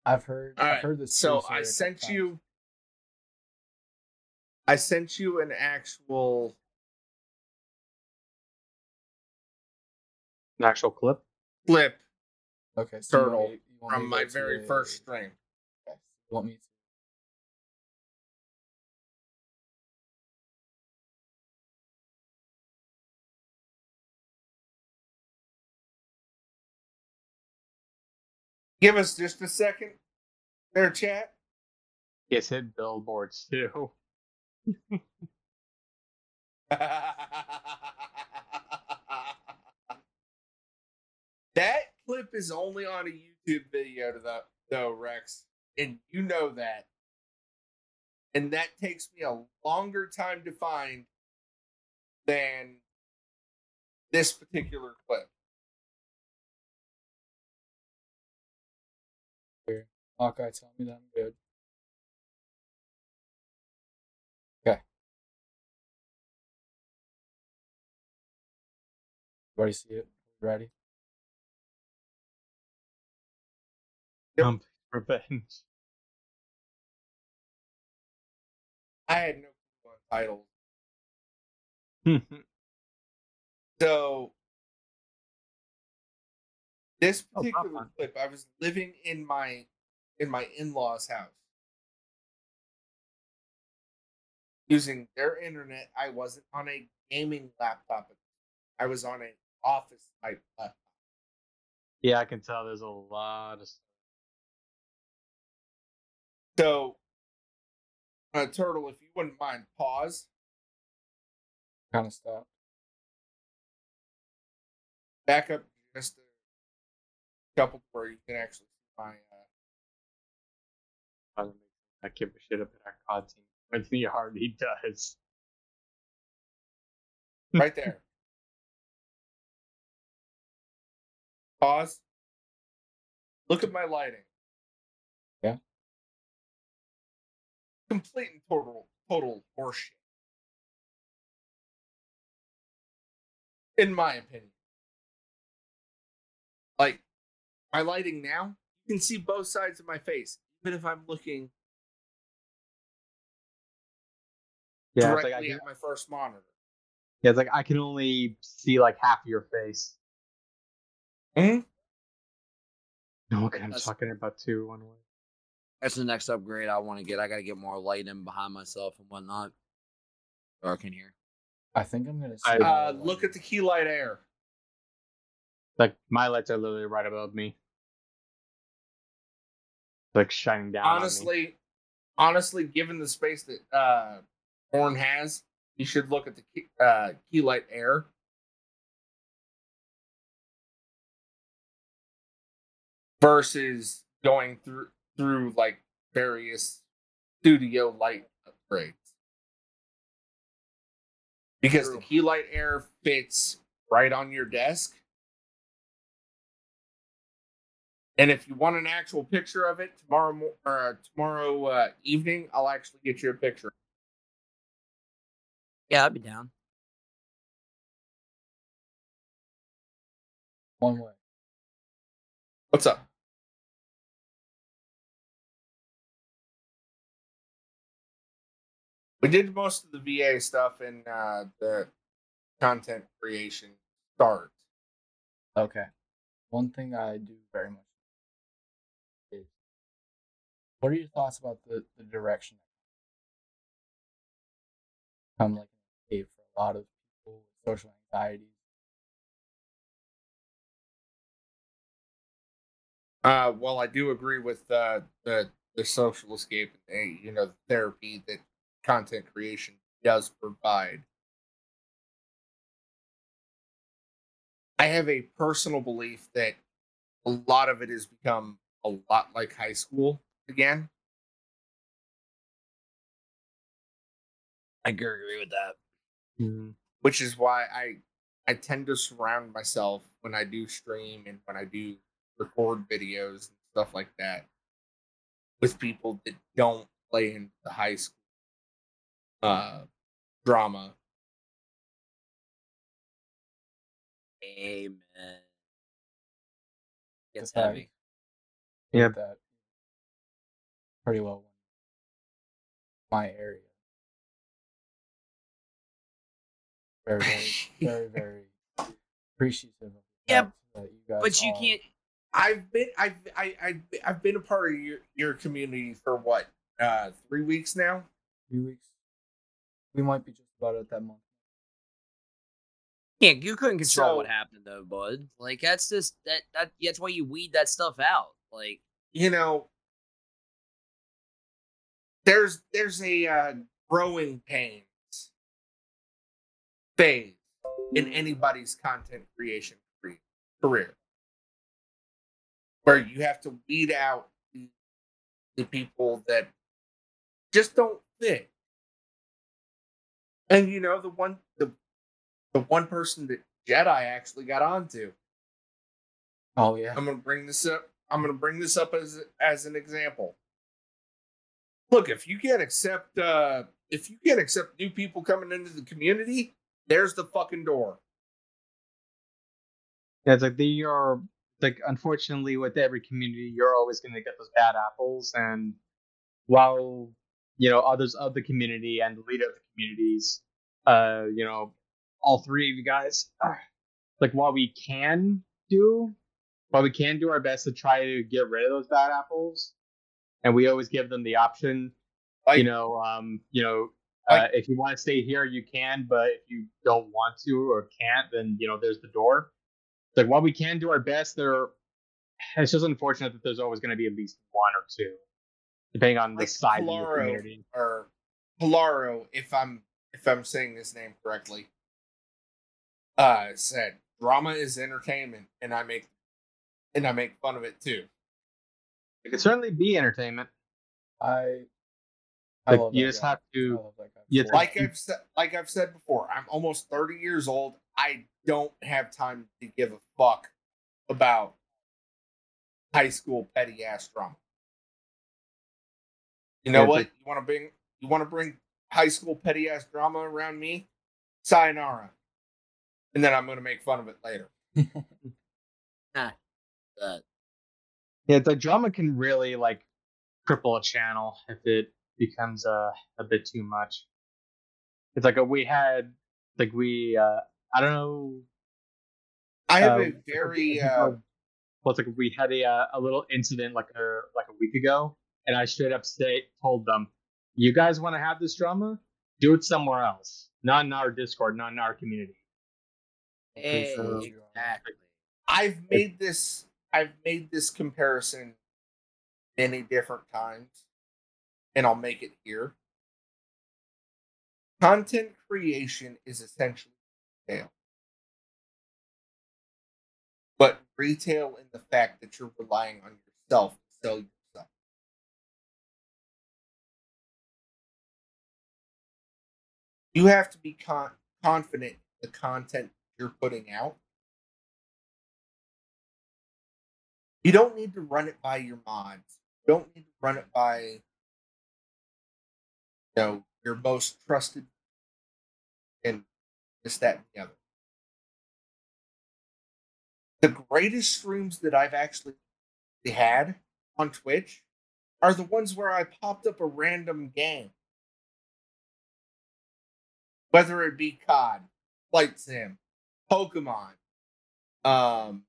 I've heard. All I've right, heard this. So I sent you. I sent you an actual An actual clip. clip Okay. So you want turtle me- you want me from to my go to very a- first stream. Okay. You want me to? Give us just a second. There, chat. It's hit billboards too. *laughs* that clip is only on a YouTube video to the though, Rex. And you know that. And that takes me a longer time to find than this particular clip. Hawkeye, tell me that I'm good. Okay. Everybody see it? Ready? Yep. *laughs* Revenge. I had no clue on titles. *laughs* So this Oh, particular Papa. clip, I was living in my in my in-laws' house. using their internet. I wasn't on a gaming laptop. I was on an office type laptop. Yeah, I can tell. There's a lot of. So, uh, Turtle, if you wouldn't mind, pause. Kind of stop. Back up just a couple where you can actually see my. Uh, I give a shit about our COD team. Anthony *laughs* Hardy does. *laughs* right there. Pause. Look at my lighting. Complete and total total horseshit. In my opinion. Like my lighting now, you can see both sides of my face, even if I'm looking Yeah, directly like I can, at my first monitor. yeah, it's like I can only see like half of your face. Mhm. No, what I'm That's- talking about two One way. That's the next upgrade I want to get. I got to get more light in behind myself and whatnot. Dark in here. I think I'm gonna. I- Uh, look at the key light air. Like my lights are literally right above me, like shining down. on me. honestly, honestly, given the space that uh Horn has, you should look at the key, uh, key light air. Versus going through through like various studio light upgrades. Because the key light air fits right on your desk. And if you want an actual picture of it tomorrow, mo- or uh, tomorrow uh, evening, I'll actually get you a picture. Yeah, I'd be down. one way. What's up? We did most of the VA stuff in uh, the content creation start. Okay. One thing I do very much is what are your thoughts about the, the direction come like an escape for a lot of people with social anxiety? Uh, well, I do agree with uh, the the social escape, and you know, the therapy that content creation does provide. I have a personal belief that a lot of it has become a lot like high school again. I agree with that. Mhm. which is why I I tend to surround myself when I do stream and when I do record videos and stuff like that with people that don't play in the high school uh drama. Amen. Gets heavy. Yeah. That pretty well my area. Very, very, *laughs* very, very appreciative of the Yeah, that you guys But you all- can't. I've been I've I, I've I've been a part of your your community for what uh three weeks now. three weeks. We might be just about at that month. Yeah, you couldn't control what happened though, bud. Like that's just that that that's why you weed that stuff out. Like you know there's there's a uh, growing pains phase in anybody's content creation career where you have to weed out the, the people that just don't fit and you know the one the the one person that jedi actually got onto Oh yeah. I'm gonna bring this up. I'm gonna bring this up as as an example. Look, if you can't accept uh if you can't accept new people coming into the community, there's the fucking door. Yeah, it's like they are like unfortunately with every community you're always gonna get those bad apples and while you know others of the community and the leader of the communities, uh, you know, all three of you guys like while we can do while we can do our best to try to get rid of those bad apples, and we always give them the option Like you know, um, you know, Uh, if you want to stay here, you can, but if you don't want to or can't, then you know there's the door. Like while we can do our best, there it's just unfortunate that there's always going to be at least one or two, depending on the size of your community. or Polaro, if I'm if I'm saying his name correctly, uh, said drama is entertainment, and I make and I make fun of it too. It could certainly be entertainment. I. I Like, love you that just guy. have to. love that guy. you for have. Like I've said, like I've said before, I'm almost 30 years old. I don't have time to give a fuck about high school petty ass drama. You know what? You want to bring you want to bring high school petty ass drama around me? Sayonara. And then I'm going to make fun of it later. *laughs* Uh, Yeah, the drama can really like cripple a channel if it becomes a a bit too much. It's like a, we had like we uh I don't know. I have uh, a very uh, well, it's like we had a uh, a little incident like a like a week ago, and I straight up say told them, "You guys want to have this drama? Do it somewhere else, not in our Discord, not in our community." Pretty sure you are. exactly. I've made this I've made this comparison many different times and I'll make it here. Content creation is essentially retail. But retail in the fact that you're relying on yourself to sell yourself. You have to be con- confident the content you're putting out. You don't need to run it by your mods. You don't need to run it by you know your most trusted and this, that, and the other. The greatest streams that I've actually had on Twitch are the ones where I popped up a random game. Whether it be COD, Flight Sim, Pokemon, um,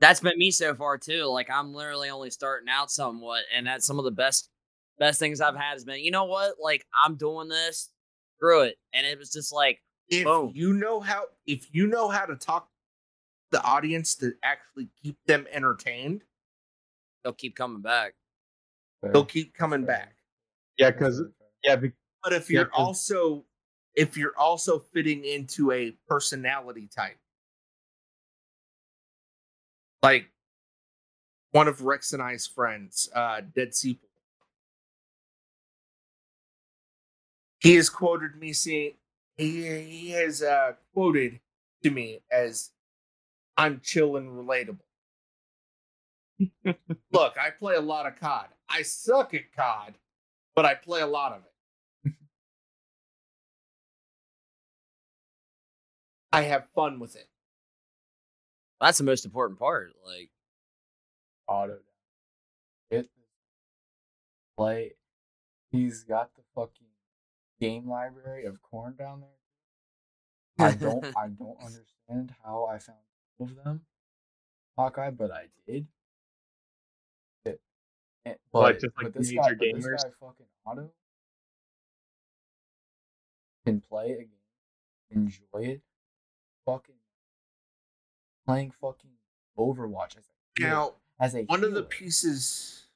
That's been me so far too. Like I'm literally only starting out somewhat, and that's some of the best best things I've had has been, you know what? Like I'm doing this, screw it. And it was just like, if Boom. you know how if you know how to talk the audience to actually keep them entertained, they'll keep coming back. Fair. they'll keep coming Fair. back. Yeah, because yeah, be- But if Yeah, you're 'cause- also if you're also fitting into a personality type, like one of Rex and I's friends, uh, Dead Sea. he has quoted me saying he he has uh, quoted to me as I'm chill and relatable. *laughs* Look, I play a lot of COD. I suck at COD, but I play a lot of it. I have fun with it. That's the most important part. Like, Otto it play he's got the fucking game library of corn down there i don't *laughs* i don't understand how i found all of them hawkeye but i did it- but, Like, just like but this major guy, but this gamers? guy fucking Otto can play a game enjoy it fucking playing fucking overwatch as a hero- Now, as a one of the pieces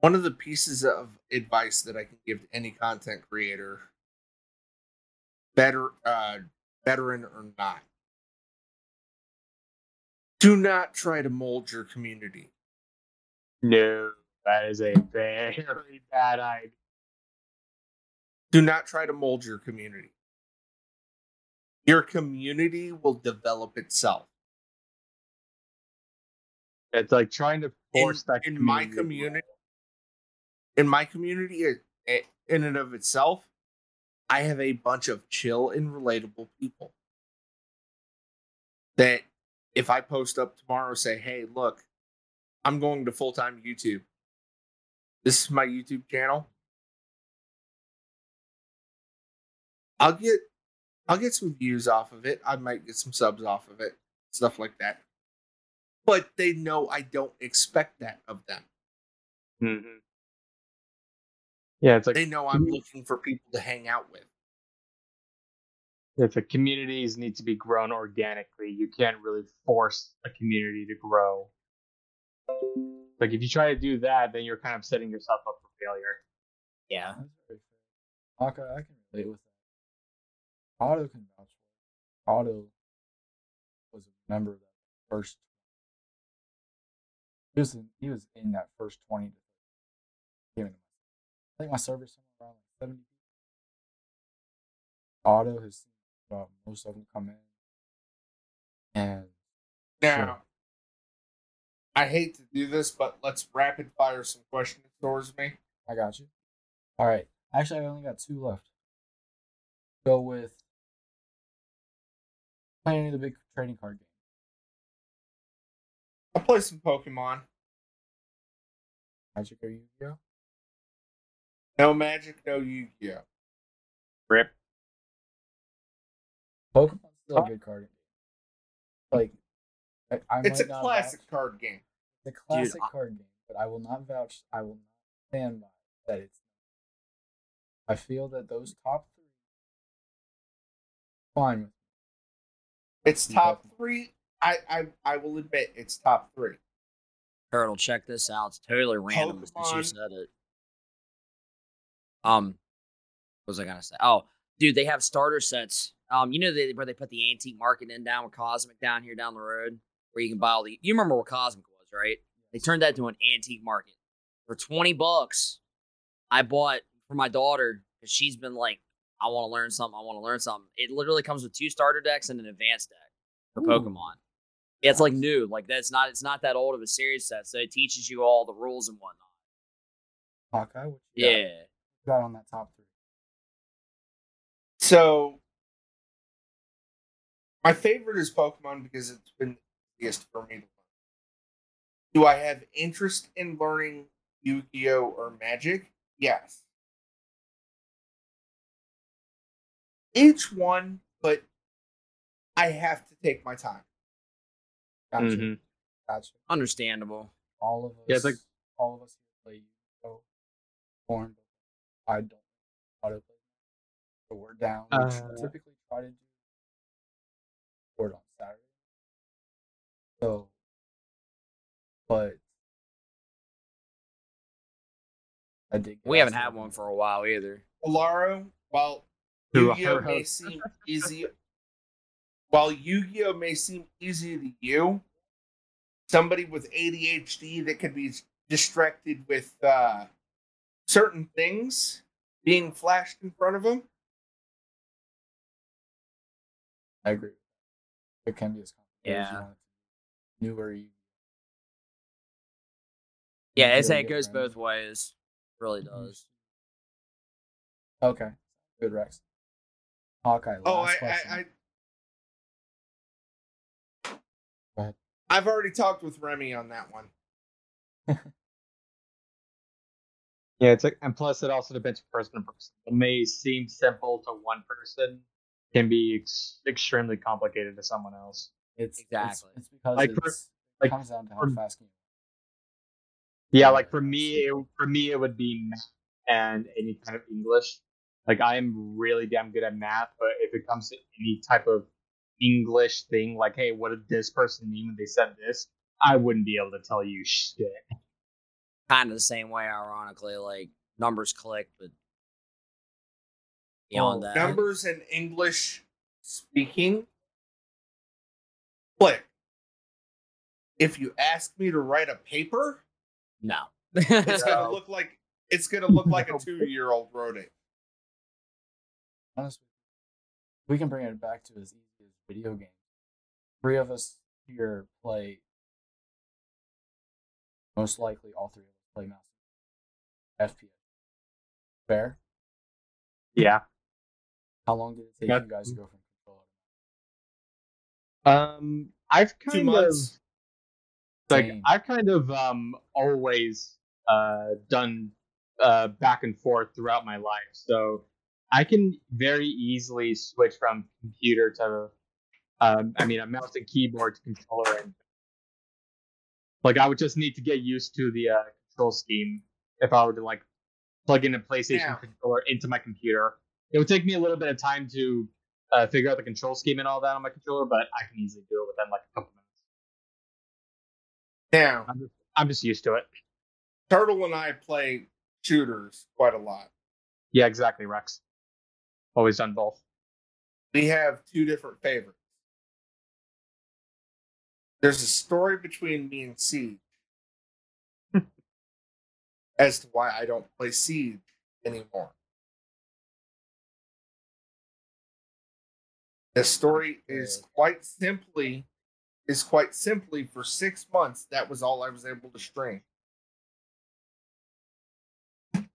one of the pieces of advice that I can give to any content creator, better uh veteran or not, do not try to mold your community. No, that is a very *laughs* bad idea. Do not try to mold your community. Your community will develop itself. It's like trying to force in, that in my community. in my community it- it- in and of itself i have a bunch of chill and relatable people that if i post up tomorrow say hey look i'm going to full-time youtube this is my youtube channel i'll get i'll get some views off of it i might get some subs off of it stuff like that but they know i don't expect that of them Mhm. Yeah, it's like They know I'm looking for people to hang out with. if the communities need to be grown organically, you can't really force a community to grow. Like if you try to do that, then you're kind of setting yourself up for failure. Yeah. That's very fair. Okay, I can relate with that. Otto can vouch for it. Otto was a member of that first. He was in, he was in that first twenty. to Given him, I think my server's somewhere around like seventy. Otto has seen uh, most of them come in, and Now, I hate to do this, but let's rapid fire some questions towards me. I got you. All right. Actually, I only got two left. Go with play any of the big trading card games. I'll play some Pokemon. Magic or Yu-Gi-Oh. No Magic, no Yu Gi Oh! Rip. Pokemon's still a good card game. Like, I, I It's a not classic vouch- card game. It's a classic I- card game, but I will not vouch. I will not stand by that. It's. I feel that those top three. Fine with. It's top Pokemon. three. I, I I will admit it's top three. Turtle, check this out. It's totally random since you said it. Um, what was I gonna say? Oh, dude, they have starter sets. Um, you know they, where they put the antique market in down with Cosmic down here down the road, where you can buy all the. You remember where Cosmic was, right? They turned that to an antique market for twenty bucks. I bought for my daughter because she's been like, I want to learn something. I want to learn something. It literally comes with two starter decks and an advanced deck for Ooh. Pokemon. Yeah, it's like new. Like that's not. It's not that old of a series set, so it teaches you all the rules and whatnot. Hawkeye. What got? Yeah. What got on that top three. So my favorite is Pokemon because it's been the easiest for me to. Do I have interest in learning Yu-Gi-Oh or Magic? Yes. Each one, but I have to take my time. Gotcha. Mhm. Gotcha. Understandable. All of us. Yeah, it's like- all of us here play Yu-Gi-Oh. Born. I don't Otto play. So we're down. We tr- Uh, typically try to do board on Saturday. So, but I did. We haven't had one for a while either. Alaro, while Who Yu-Gi-Oh may seem easy, while Yu-Gi-Oh may seem easy to you, somebody with ADHD that could be distracted with uh, certain things being flashed in front of them. I agree. It can be as complicated as you Yeah. want it to be. Newer you. Yeah, it's really it goes random. both ways. Really Mhm. does. Okay. Good Rex. Hawkeye. Last Oh, I, question. I, I Go ahead. I've already talked with Remy on that one. *laughs* Yeah, it's like, and plus it also depends from person to person. It may seem simple to one person, can be ex- extremely complicated to someone else. It's it's- Exactly. It's, because Like, for- it's, like, it comes down to how for- fast can you. Yeah, Yeah, like for me, it, for me it would be math and any kind of English. Like I'm really damn good at math, but if it comes to any type of English thing, like hey, what did this person mean when they said this? I wouldn't be able to tell you shit. Kind of the same way, ironically. Like numbers click, but beyond Well, that, Numbers and English speaking. Click. If you ask me to write a paper, no. *laughs* it's gonna look like it's gonna look like a *laughs* two-year-old wrote it. Honestly, we can bring it back to as easy as video games. Three of us here play. Most likely, all three of us play mouse. FPS. Fair. Yeah. How long did it take Yep. you guys to go from controller? Um, I've Two kind months. Of like Same. I've kind of um always uh done uh back and forth throughout my life, so I can very easily switch from computer to um I mean a mouse and keyboard to controller and like I would just need to get used to the uh, control scheme if I were to like plug in a PlayStation Yeah. controller into my computer. It would take me a little bit of time to uh, figure out the control scheme and all that on my controller, but I can easily do it within like a couple minutes. Now, I'm just, I'm just used to it. Turtle and I play shooters quite a lot. Yeah, exactly, Rex. Always done both. We have two different favorites. There's a story between me and Siege *laughs* as to why I don't play Siege anymore. The story is quite simply is quite simply for six months that was all I was able to stream. Kind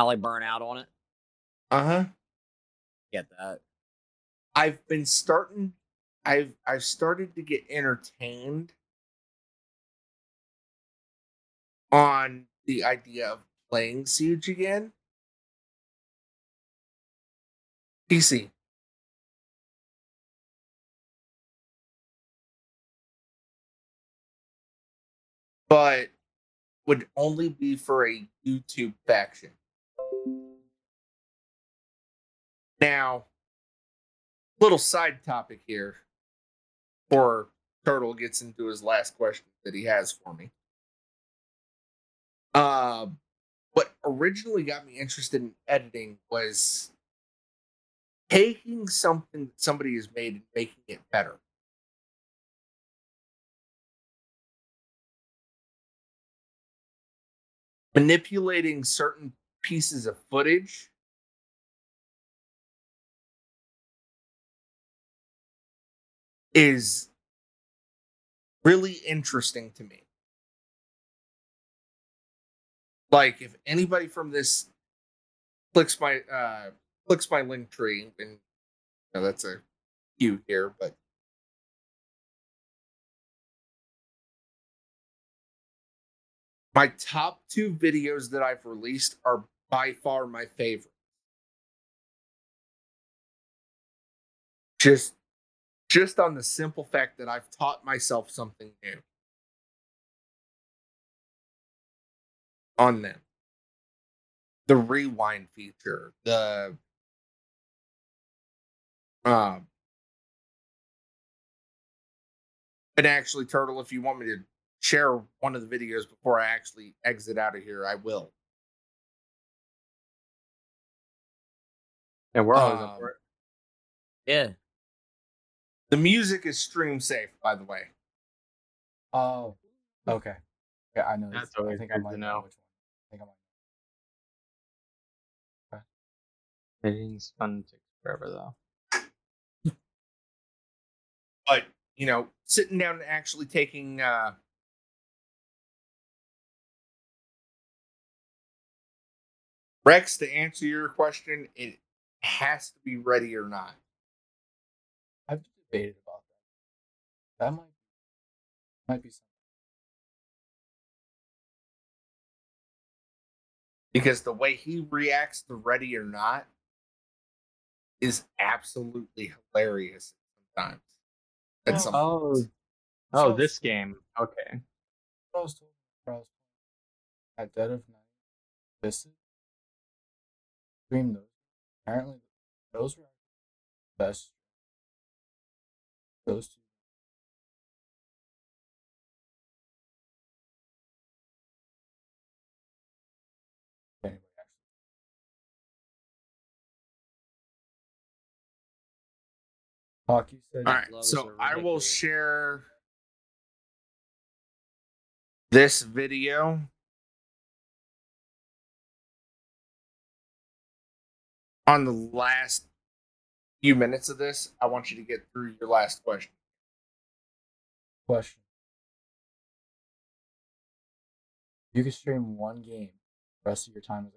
of like burn out on it. Uh huh. Get that. I've been starting I've I've started to get entertained on the idea of playing Siege again. PC. But would only be for a YouTube faction. Now, little side topic here before Turtle gets into his last question that he has for me. Uh, what originally got me interested in editing was taking something that somebody has made and making it better. Manipulating certain pieces of footage is really interesting to me. Like if anybody from this clicks my uh clicks my Linktree and you know, that's a cue here, but my top two videos that I've released are by far my favorite. Just just on the simple fact that I've taught myself something new on them. The rewind feature, the um and actually turtle if you want me to share one of the videos before I actually exit out of here, I will. And we're always up Um, for it. Yeah. The music is stream safe, by the way. Oh, okay. Yeah, I know. That's this. I always think I good might to know know. which one. I think I might. Editing's fun takes forever though. But you know, sitting down and actually taking uh Rex to answer your question, it has to be ready or not. I've debated about that. That might might be something. because the way he reacts to ready or not is absolutely hilarious sometimes. At some Oh, points. oh, So- this game. Okay. What I was told when I was playing at dead of night. This stream those. Apparently, those were the best. Those two. Anybody actually. Hockey said. All right, so I will share this video. On the last few minutes of this, I want you to get through your last question. Question. You can stream one game the rest of your time as a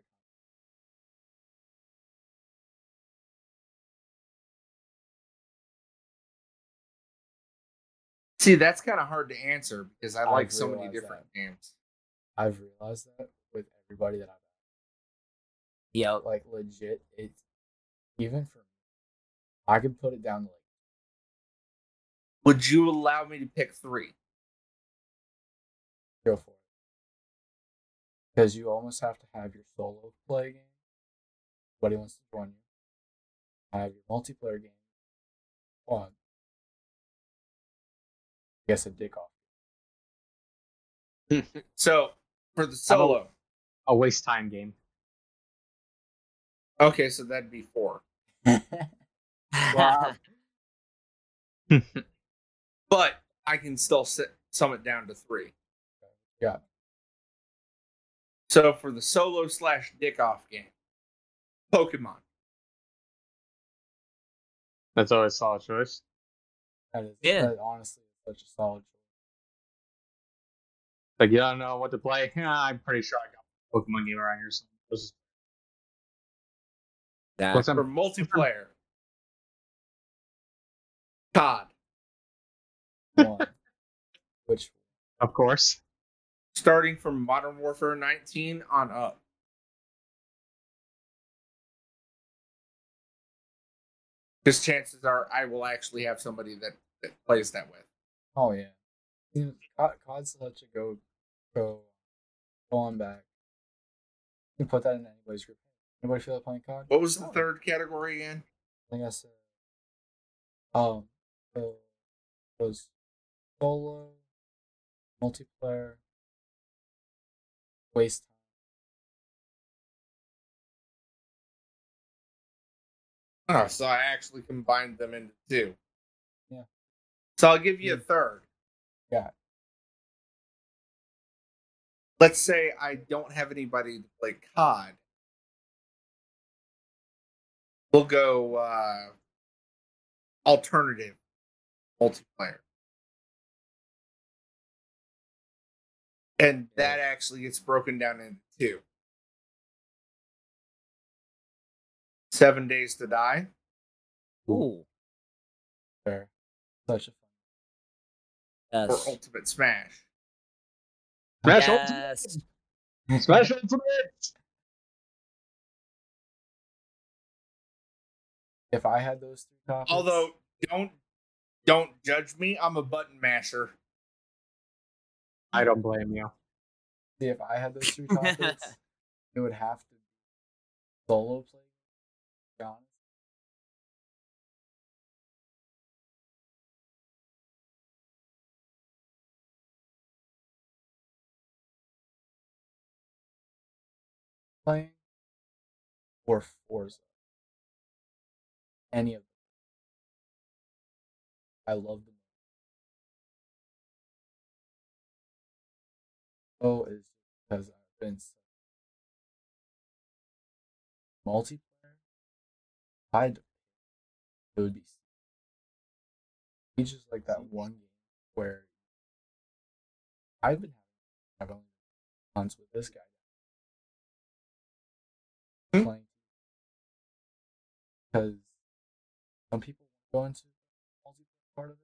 See, that's kind of hard to answer because I I've like so many different games. I've realized that with everybody that I've Yep. like legit it's even for me. I could put it down to like Would you allow me to pick three? go for it. because you almost have to have your solo play game. Nobody wants to join you. Have your multiplayer game. One. I guess a dick off. *laughs* So for the How about- solo, A waste time game. Okay, so that'd be four. Wow. *laughs* But I can still sit, sum it down to three. Yeah. So for the solo slash dick off game, Pokemon. That's always a solid choice. That is Yeah. that honestly such a solid choice. Like you don't know what to play. *laughs* I'm pretty sure I got a Pokemon game around here. So let's just- That- What's For multiplayer, COD. One. *laughs* Which of course. Starting from Modern Warfare 19 on up. Because chances are I will actually have somebody that, that plays that with. oh yeah. You know, COD, COD's such a go go go on back. You can put that in anybody's group. Anybody feel like playing COD? What was the Oh, third category again? I think I said um so it was solo multiplayer waste time. Oh, so I actually combined them into two. Yeah. So I'll give you a third. Yeah. Let's say I don't have anybody to play COD. We'll go uh, alternative multiplayer. And that actually gets broken down into two. Seven Days to Die. Ooh, Fair. Such a fun. or yes. Ultimate Smash. Smash yes. Ultimate. Smash Ultimate. If I had those three topics Although don't don't judge me, I'm a button masher. I don't blame you. see if I had those three *laughs* topics, it would have to be solo play. To be honest. Playing or Forza. Any of them. I love them. Oh, is because I've been so multiplayer. I'd it would be it's just like that one game where I've been having I've only months with this guy Hmm. playing because some people go into the multiplayer part of it.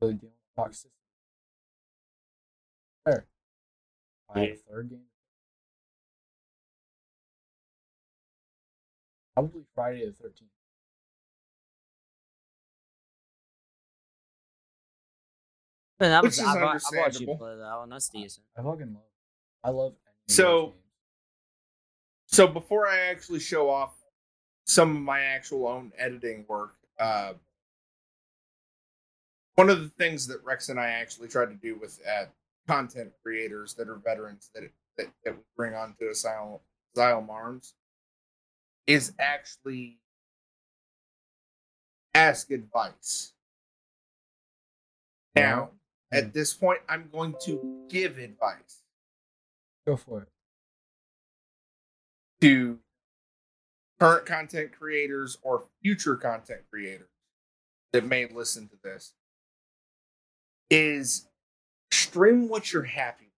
Really dealing with toxicity. Fair. I had a third game. Probably Friday the thirteenth. Man, that Which was, is I, I watched you understandable. play that one. That's decent. I fucking love. I love. any of those So- So before I actually show off some of my actual own editing work, uh, one of the things that Rex and I actually try to do with uh, content creators that are veterans that that, that we bring onto Asylum, Asylum Arms is actually ask advice. Now, at this point, I'm going to give advice go for it. to current content creators or future content creators that may listen to this is stream what you're happy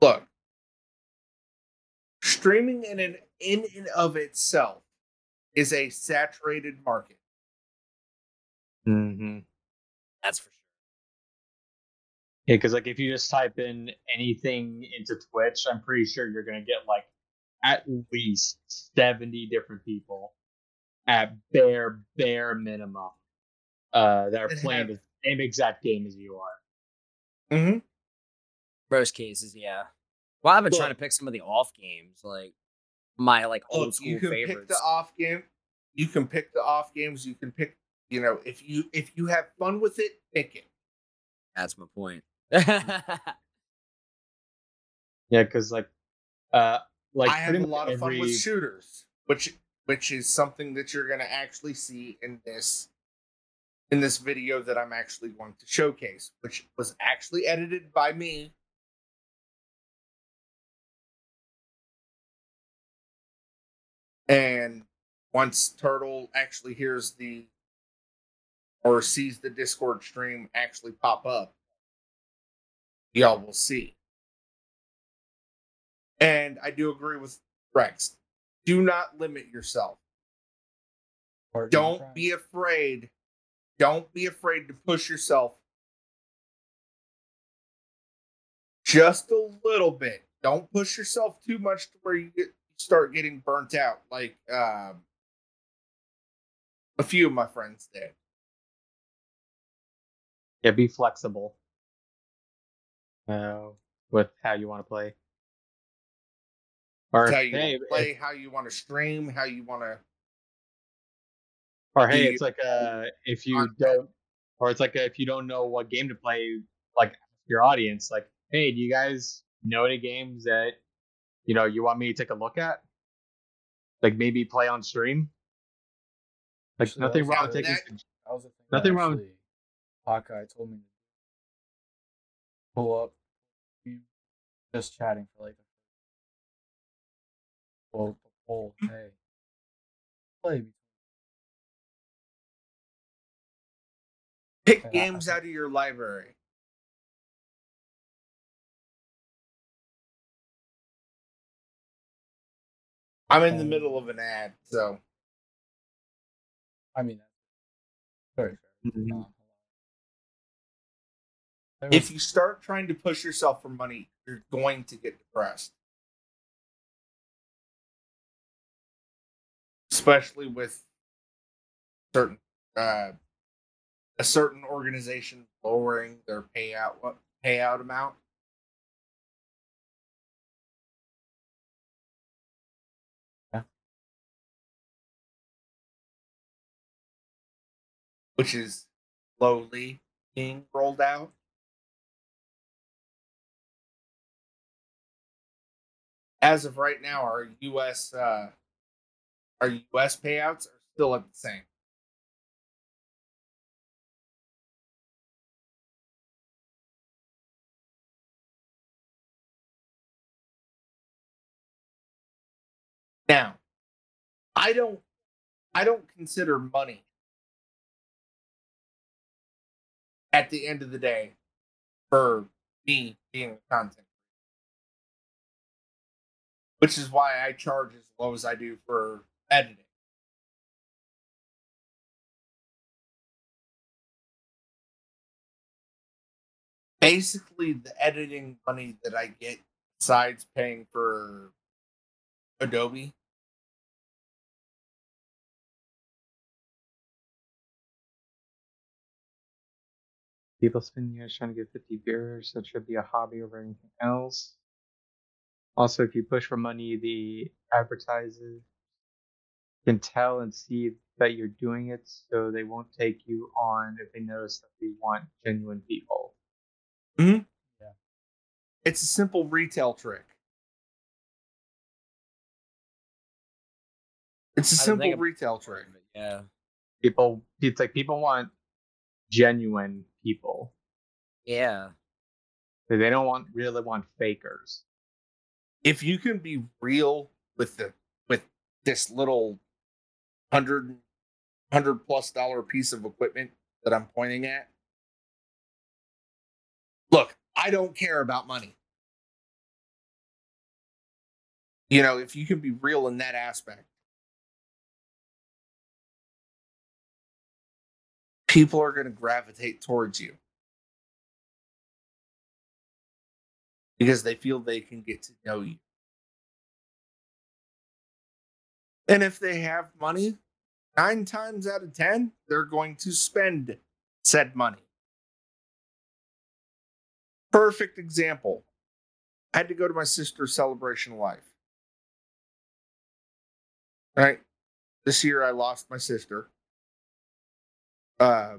with. Look, streaming in an in and of itself is a saturated market. Mm-hmm. That's for sure. Yeah, because like if you just type in anything into Twitch, I'm pretty sure you're gonna get like at least seventy different people at bare bare minimum uh, that are And playing have- the same exact game as you are. Mm-hmm. Most cases, yeah. Well, I've been trying to pick some of the off games, like my like old Look, school you can pick the off game. You can pick the off games. You can pick. You know, if you if you have fun with it, pick it. That's my point. *laughs* Yeah, because like, uh, like I have a lot of fun with shooters, which which is something that you're going to actually see in this in this video that I'm actually going to showcase, which was actually edited by me. And once Turtle actually hears the or sees the Discord stream actually pop up, y'all will see. And I do agree with Rex. Do not limit yourself. Partner Don't crime. be afraid. Don't be afraid to push yourself just a little bit. Don't push yourself too much to where you get start getting burnt out, like um, a few of my friends did. Yeah, be flexible. Uh, with how you want to play. Or how you hey, wanna play, how you want to stream, how you want to. or hey, you- it's like uh, if you on- don't, or it's like uh, if you don't know what game to play, like your audience, like, hey, do you guys know any games that you know you want me to take a look at? Like maybe play on stream. Like Actually, nothing wrong with taking. that- sug- was the. Nothing that wrong with- actually Hawkeye told me to pull up, just chatting for like the the whole hey, play. Pick games out of your library. I'm in the middle of an ad, so I mean, that's very fair. Mhm. Uh, if you start trying to push yourself for money, you're going to get depressed. Especially with certain uh, a certain organization lowering their payout what payout amount. Yeah. Which is slowly being rolled out. As of right now, our U.S. Uh, our U.S. payouts are still at the same. Now, I don't, I don't consider money at the end of the day for me being a content, which is why I charge as low as I do for editing. Basically, the editing money that I get, besides paying for Adobe, People spend years trying to get 50 viewers, That should be a hobby over anything else. Also, if you push for money, the advertiser can tell and see that you're doing it, so they won't take you on if they notice that they want genuine people. Mm-hmm. it's a simple retail trick. It's a simple retail trick. Yeah. People, it's like people want genuine people. Yeah. They they don't want really want fakers. if you can be real with the with this little hundred hundred plus dollar piece of equipment that I'm pointing at, look, I don't care about money. You know, if you can be real in that aspect, people are going to gravitate towards you because they feel they can get to know you. And if they have money, nine times out of 10, they're going to spend said money. Perfect example I had to go to my sister's celebration of life. Right? This year I lost my sister. Uh,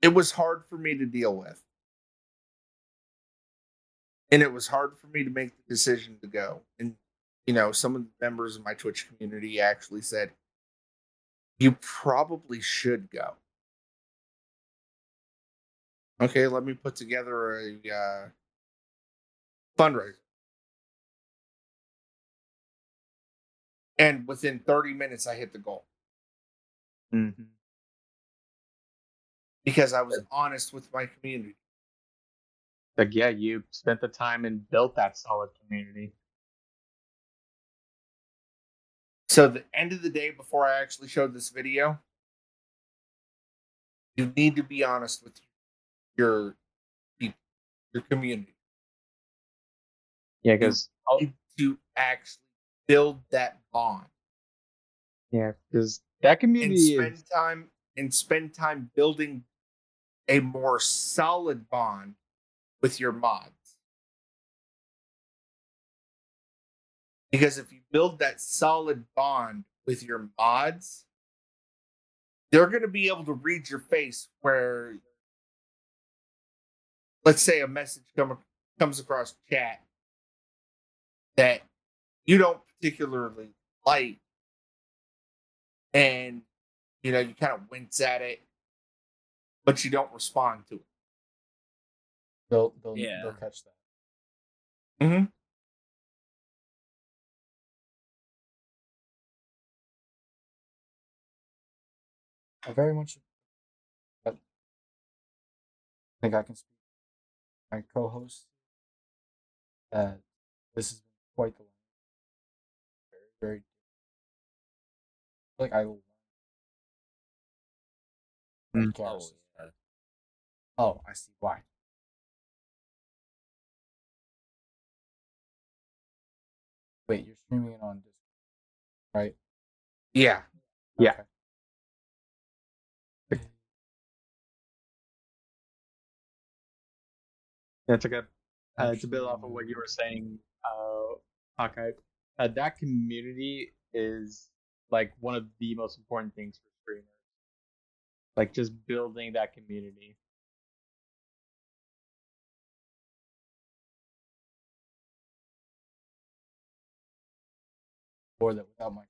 it was hard for me to deal with. And it was hard for me to make the decision to go. And, you know, some of the members of my Twitch community actually said, you probably should go. Okay, let me put together a uh, fundraiser. And within 30 minutes, I hit the goal Mm-hmm. because I was honest with my community. Like, yeah, you spent the time and built that solid community. So, the end of the day, before I actually showed this video, you need to be honest with your people, your community. Yeah, because to actually build that bond yeah, because that community and spend is time and spend time building a more solid bond with your mods. Because if you build that solid bond with your mods, they're going to be able to read your face where let's say a message come, comes across chat that you don't particularly like and you know you kind of wince at it but you don't respond to it They'll they'll Yeah. they'll catch that. mm-hmm. I very much. I think I can speak. My co-host. That this has been quite the very very. Like I. will- Mm. Garrus. Oh, I see why. Wait, you're streaming it on Discord, right? yeah Yeah. Okay. That's a good. Uh, to build off of what you were saying, uh, Hawkeye, uh, that community is like one of the most important things for streamers. Like just building that community. Or that without my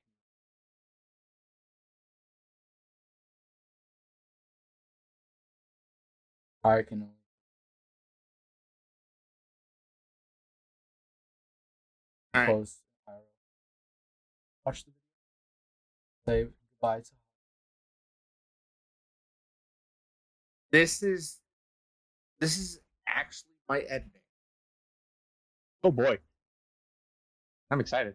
I can only close IRL. Watch the video. Say goodbye to this is this is actually my editing Oh boy, I'm excited.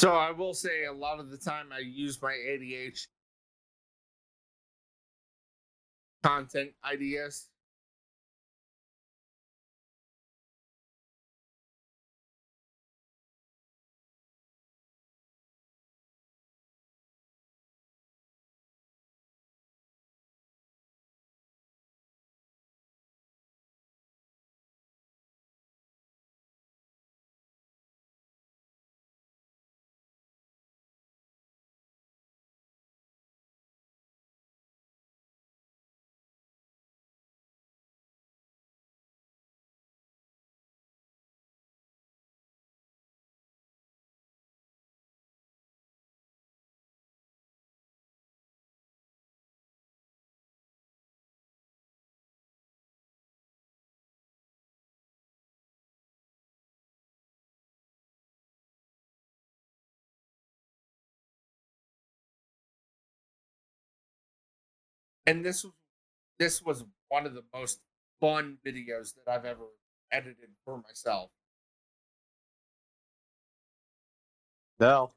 so i will say a lot of the time i use my adh content ideas and this was this was one of the most fun videos that I've ever edited for myself. No.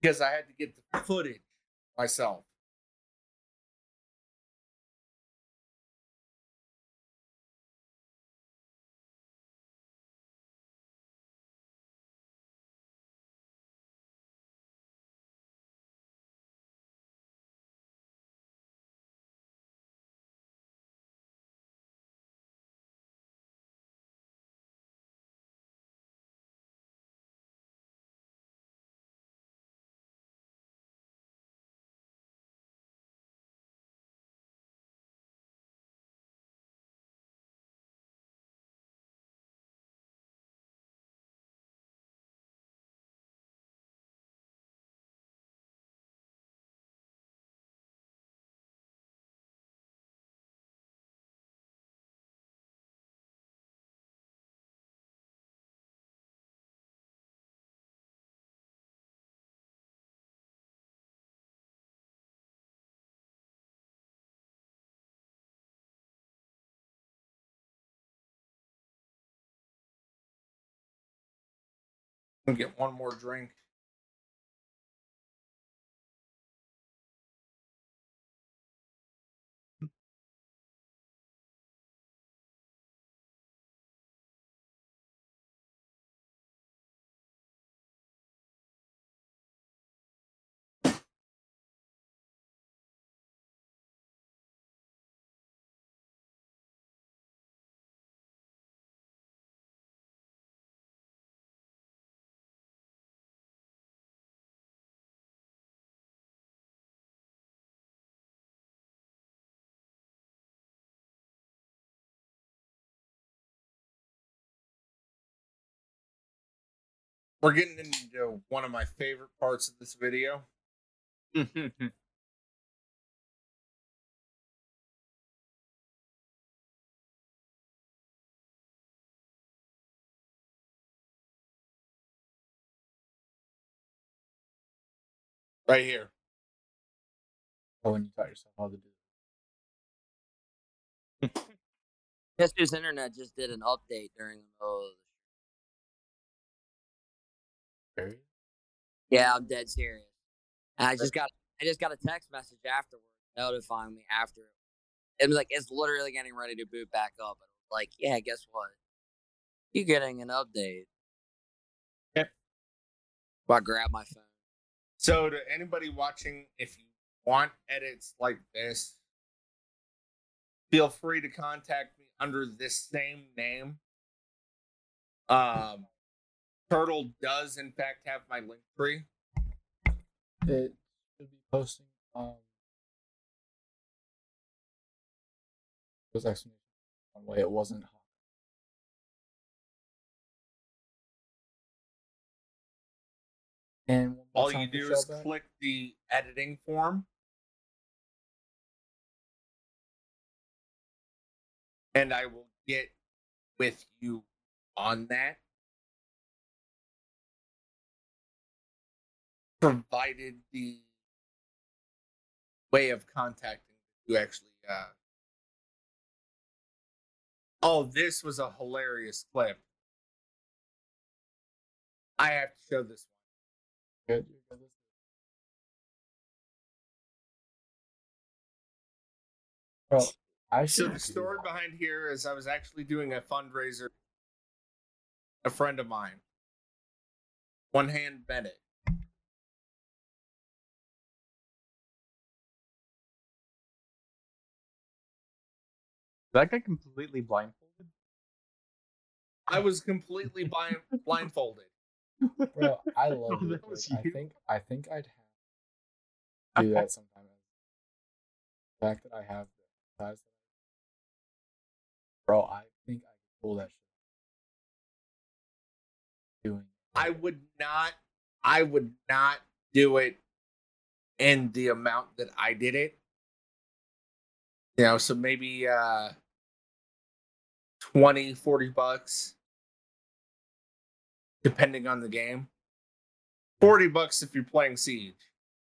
because I had to get the footage myself. Get one more drink. We're getting into one of my favorite parts of this video. Mm-hmm. Right here. Oh, when you taught yourself how to do it. *laughs* Guess whose internet just did an update during the middle of the Very- Yeah, I'm dead serious. And I just got I just got a text message afterwards notifying me after it. It was like it's literally getting ready to boot back up. And like, yeah, guess what? You're getting an update. Yep. So I grab my phone. So, to anybody watching, if you want edits like this, feel free to contact me under this same name. Um, Turtle does, in fact, have my link tree. It should be posting um those explanations one way it wasn't And All you do is Shellback. click the editing form. And I will get with you on that. Provided the way of contacting you actually uh Oh, this was a hilarious clip. I have to show this one. Good. Bro, I So the story behind here is I was actually doing a fundraiser. A friend of mine, One Hand Bennett. That guy completely blindfolded? I was completely blind, blindfolded. Bro, I *laughs* oh, love Oh, it. that like, I think I think I'd have to do that sometime. The fact that I have the size that I Bro, I think I could pull that shit. Doing I would not. I would not do it in the amount that I did it. You know, so maybe uh 20, 40 bucks depending on the game. 40 bucks if you're playing Siege.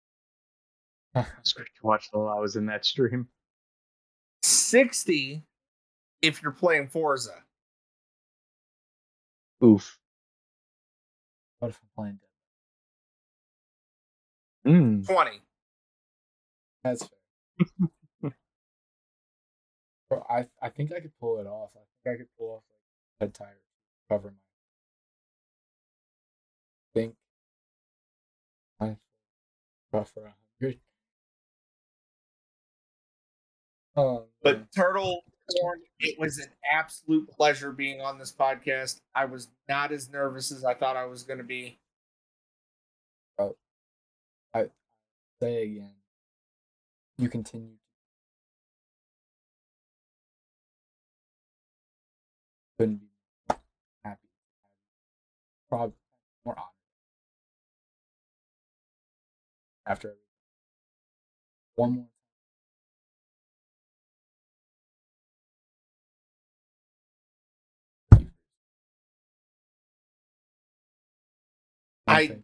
*laughs* That's great to watch while I was in that stream. 60 if you're playing Forza. Oof. What if I'm playing Dead? Mm. 20. That's fair. *laughs* Bro, I I think I could pull it off. I think I could pull off like head tire cover my think I rough for a hundred. Um, But Turtle Corn, it was an absolute pleasure being on this podcast. I was not as nervous as I thought I was going to be. I say again, you continue. Couldn't be more happy. Probably more honored after one more. I- thank.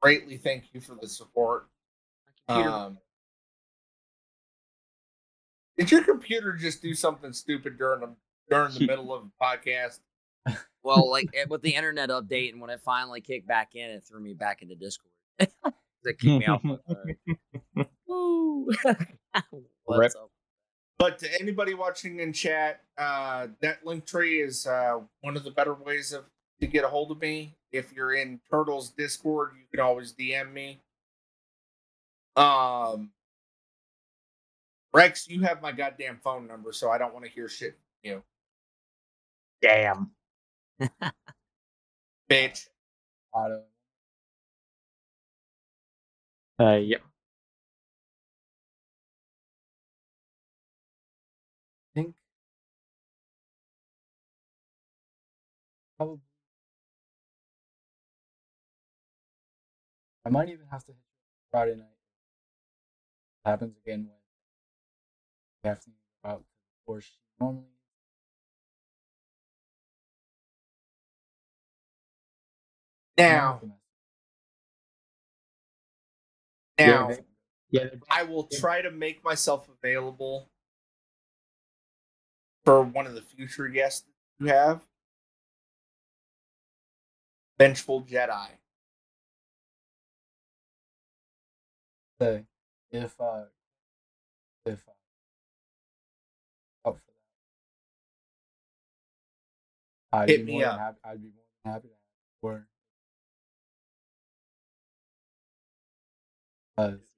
Greatly thank you for the support. Um, did your computer just do something stupid during the during the *laughs* middle of the podcast? well, like eh, with the internet update, and when it finally kicked back in, it threw me back into Discord. *laughs* that kicked me out. but, uh, *laughs* Woo! What's up? But to anybody watching in chat, uh, that Linktree is uh, one of the better ways of to get a hold of me. If you're in Turtles Discord, you can always DM me. Um, Rex, you have my goddamn phone number, so I don't want to hear shit from you, Damn. bitch. Otto. Uh, yep. think probably I might even have to hit Friday night. happens again when we have to go out before she normally Now, now, they- Yeah, I will try to make myself available for one of the future guests you have. Vengeful Jedi. say if uh if uh, up for that. I'd Hit be me more up. happy, I'd be more than happy to have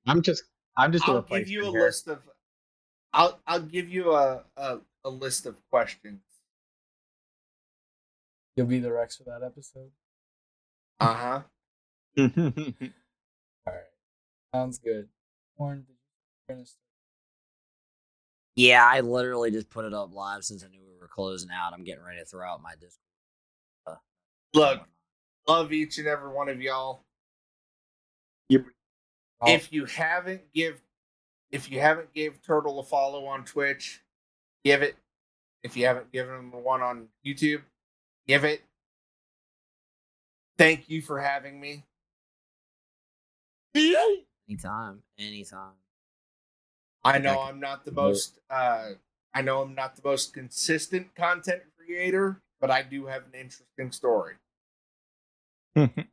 I'm just I'm just a I'll give you a here. list of I'll I'll give you a, a, a list of questions. you'll be the Rex for that episode. Uh-huh. *laughs* All right, sounds good. Warren, did you finish? Yeah, I literally just put it up live since I knew we were closing out. I'm getting ready to throw out my Discord. Look, love each and every one of y'all. Oh, If you haven't give if you haven't gave Turtle a follow on Twitch, give it. If you haven't given him one on YouTube, give it. Thank you for having me. anytime, anytime. I know I'm not the most uh I know I'm not the most consistent content creator, but I do have an interesting story. *laughs*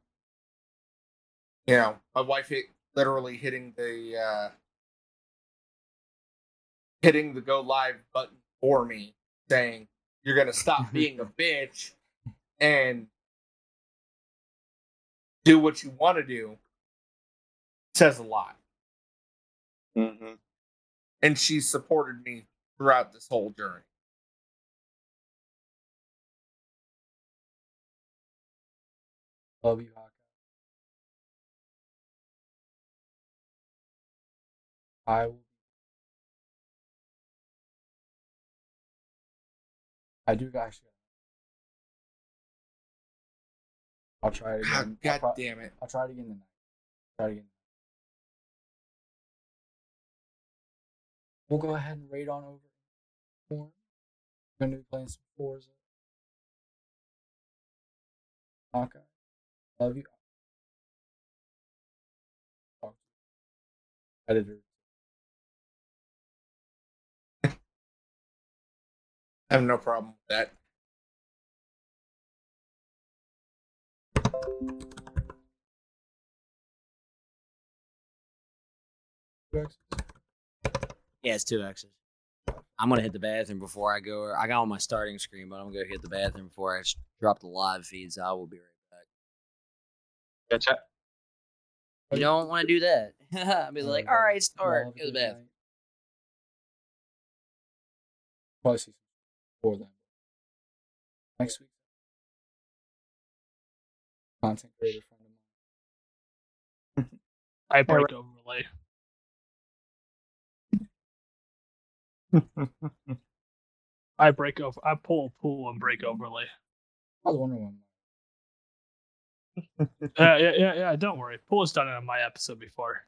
You know, my wife hit literally hitting the uh hitting the go live button for me saying you're gonna stop being a bitch and do what you want to do says a lot. mm-hmm. and she supported me throughout this whole journey. Love you, I will. I do actually. I'll try it ah, again. God pro- damn it! I'll try it again tonight. Try it again. We'll go ahead and raid on over. We're gonna be playing some Forza. Okay. Love you. Talk to you. Editor. Have no problem with that. Yeah, it's two X's. I'm gonna hit the bathroom before I go. I got on my starting screen, but I'm gonna hit the bathroom before I drop the live feeds. I will be right back. Gotcha. You don't want to do that. *laughs* I'll be like, Uh, all right, well, start. Go to the bathroom. night. Probably see before then. Next week. Content creator friend of mine. *laughs* I break overlay. *laughs* I break over. I pull a pool and break overlay. I was wondering when *laughs* Uh, yeah, yeah, yeah. Don't worry. Pool has done it on my episode before.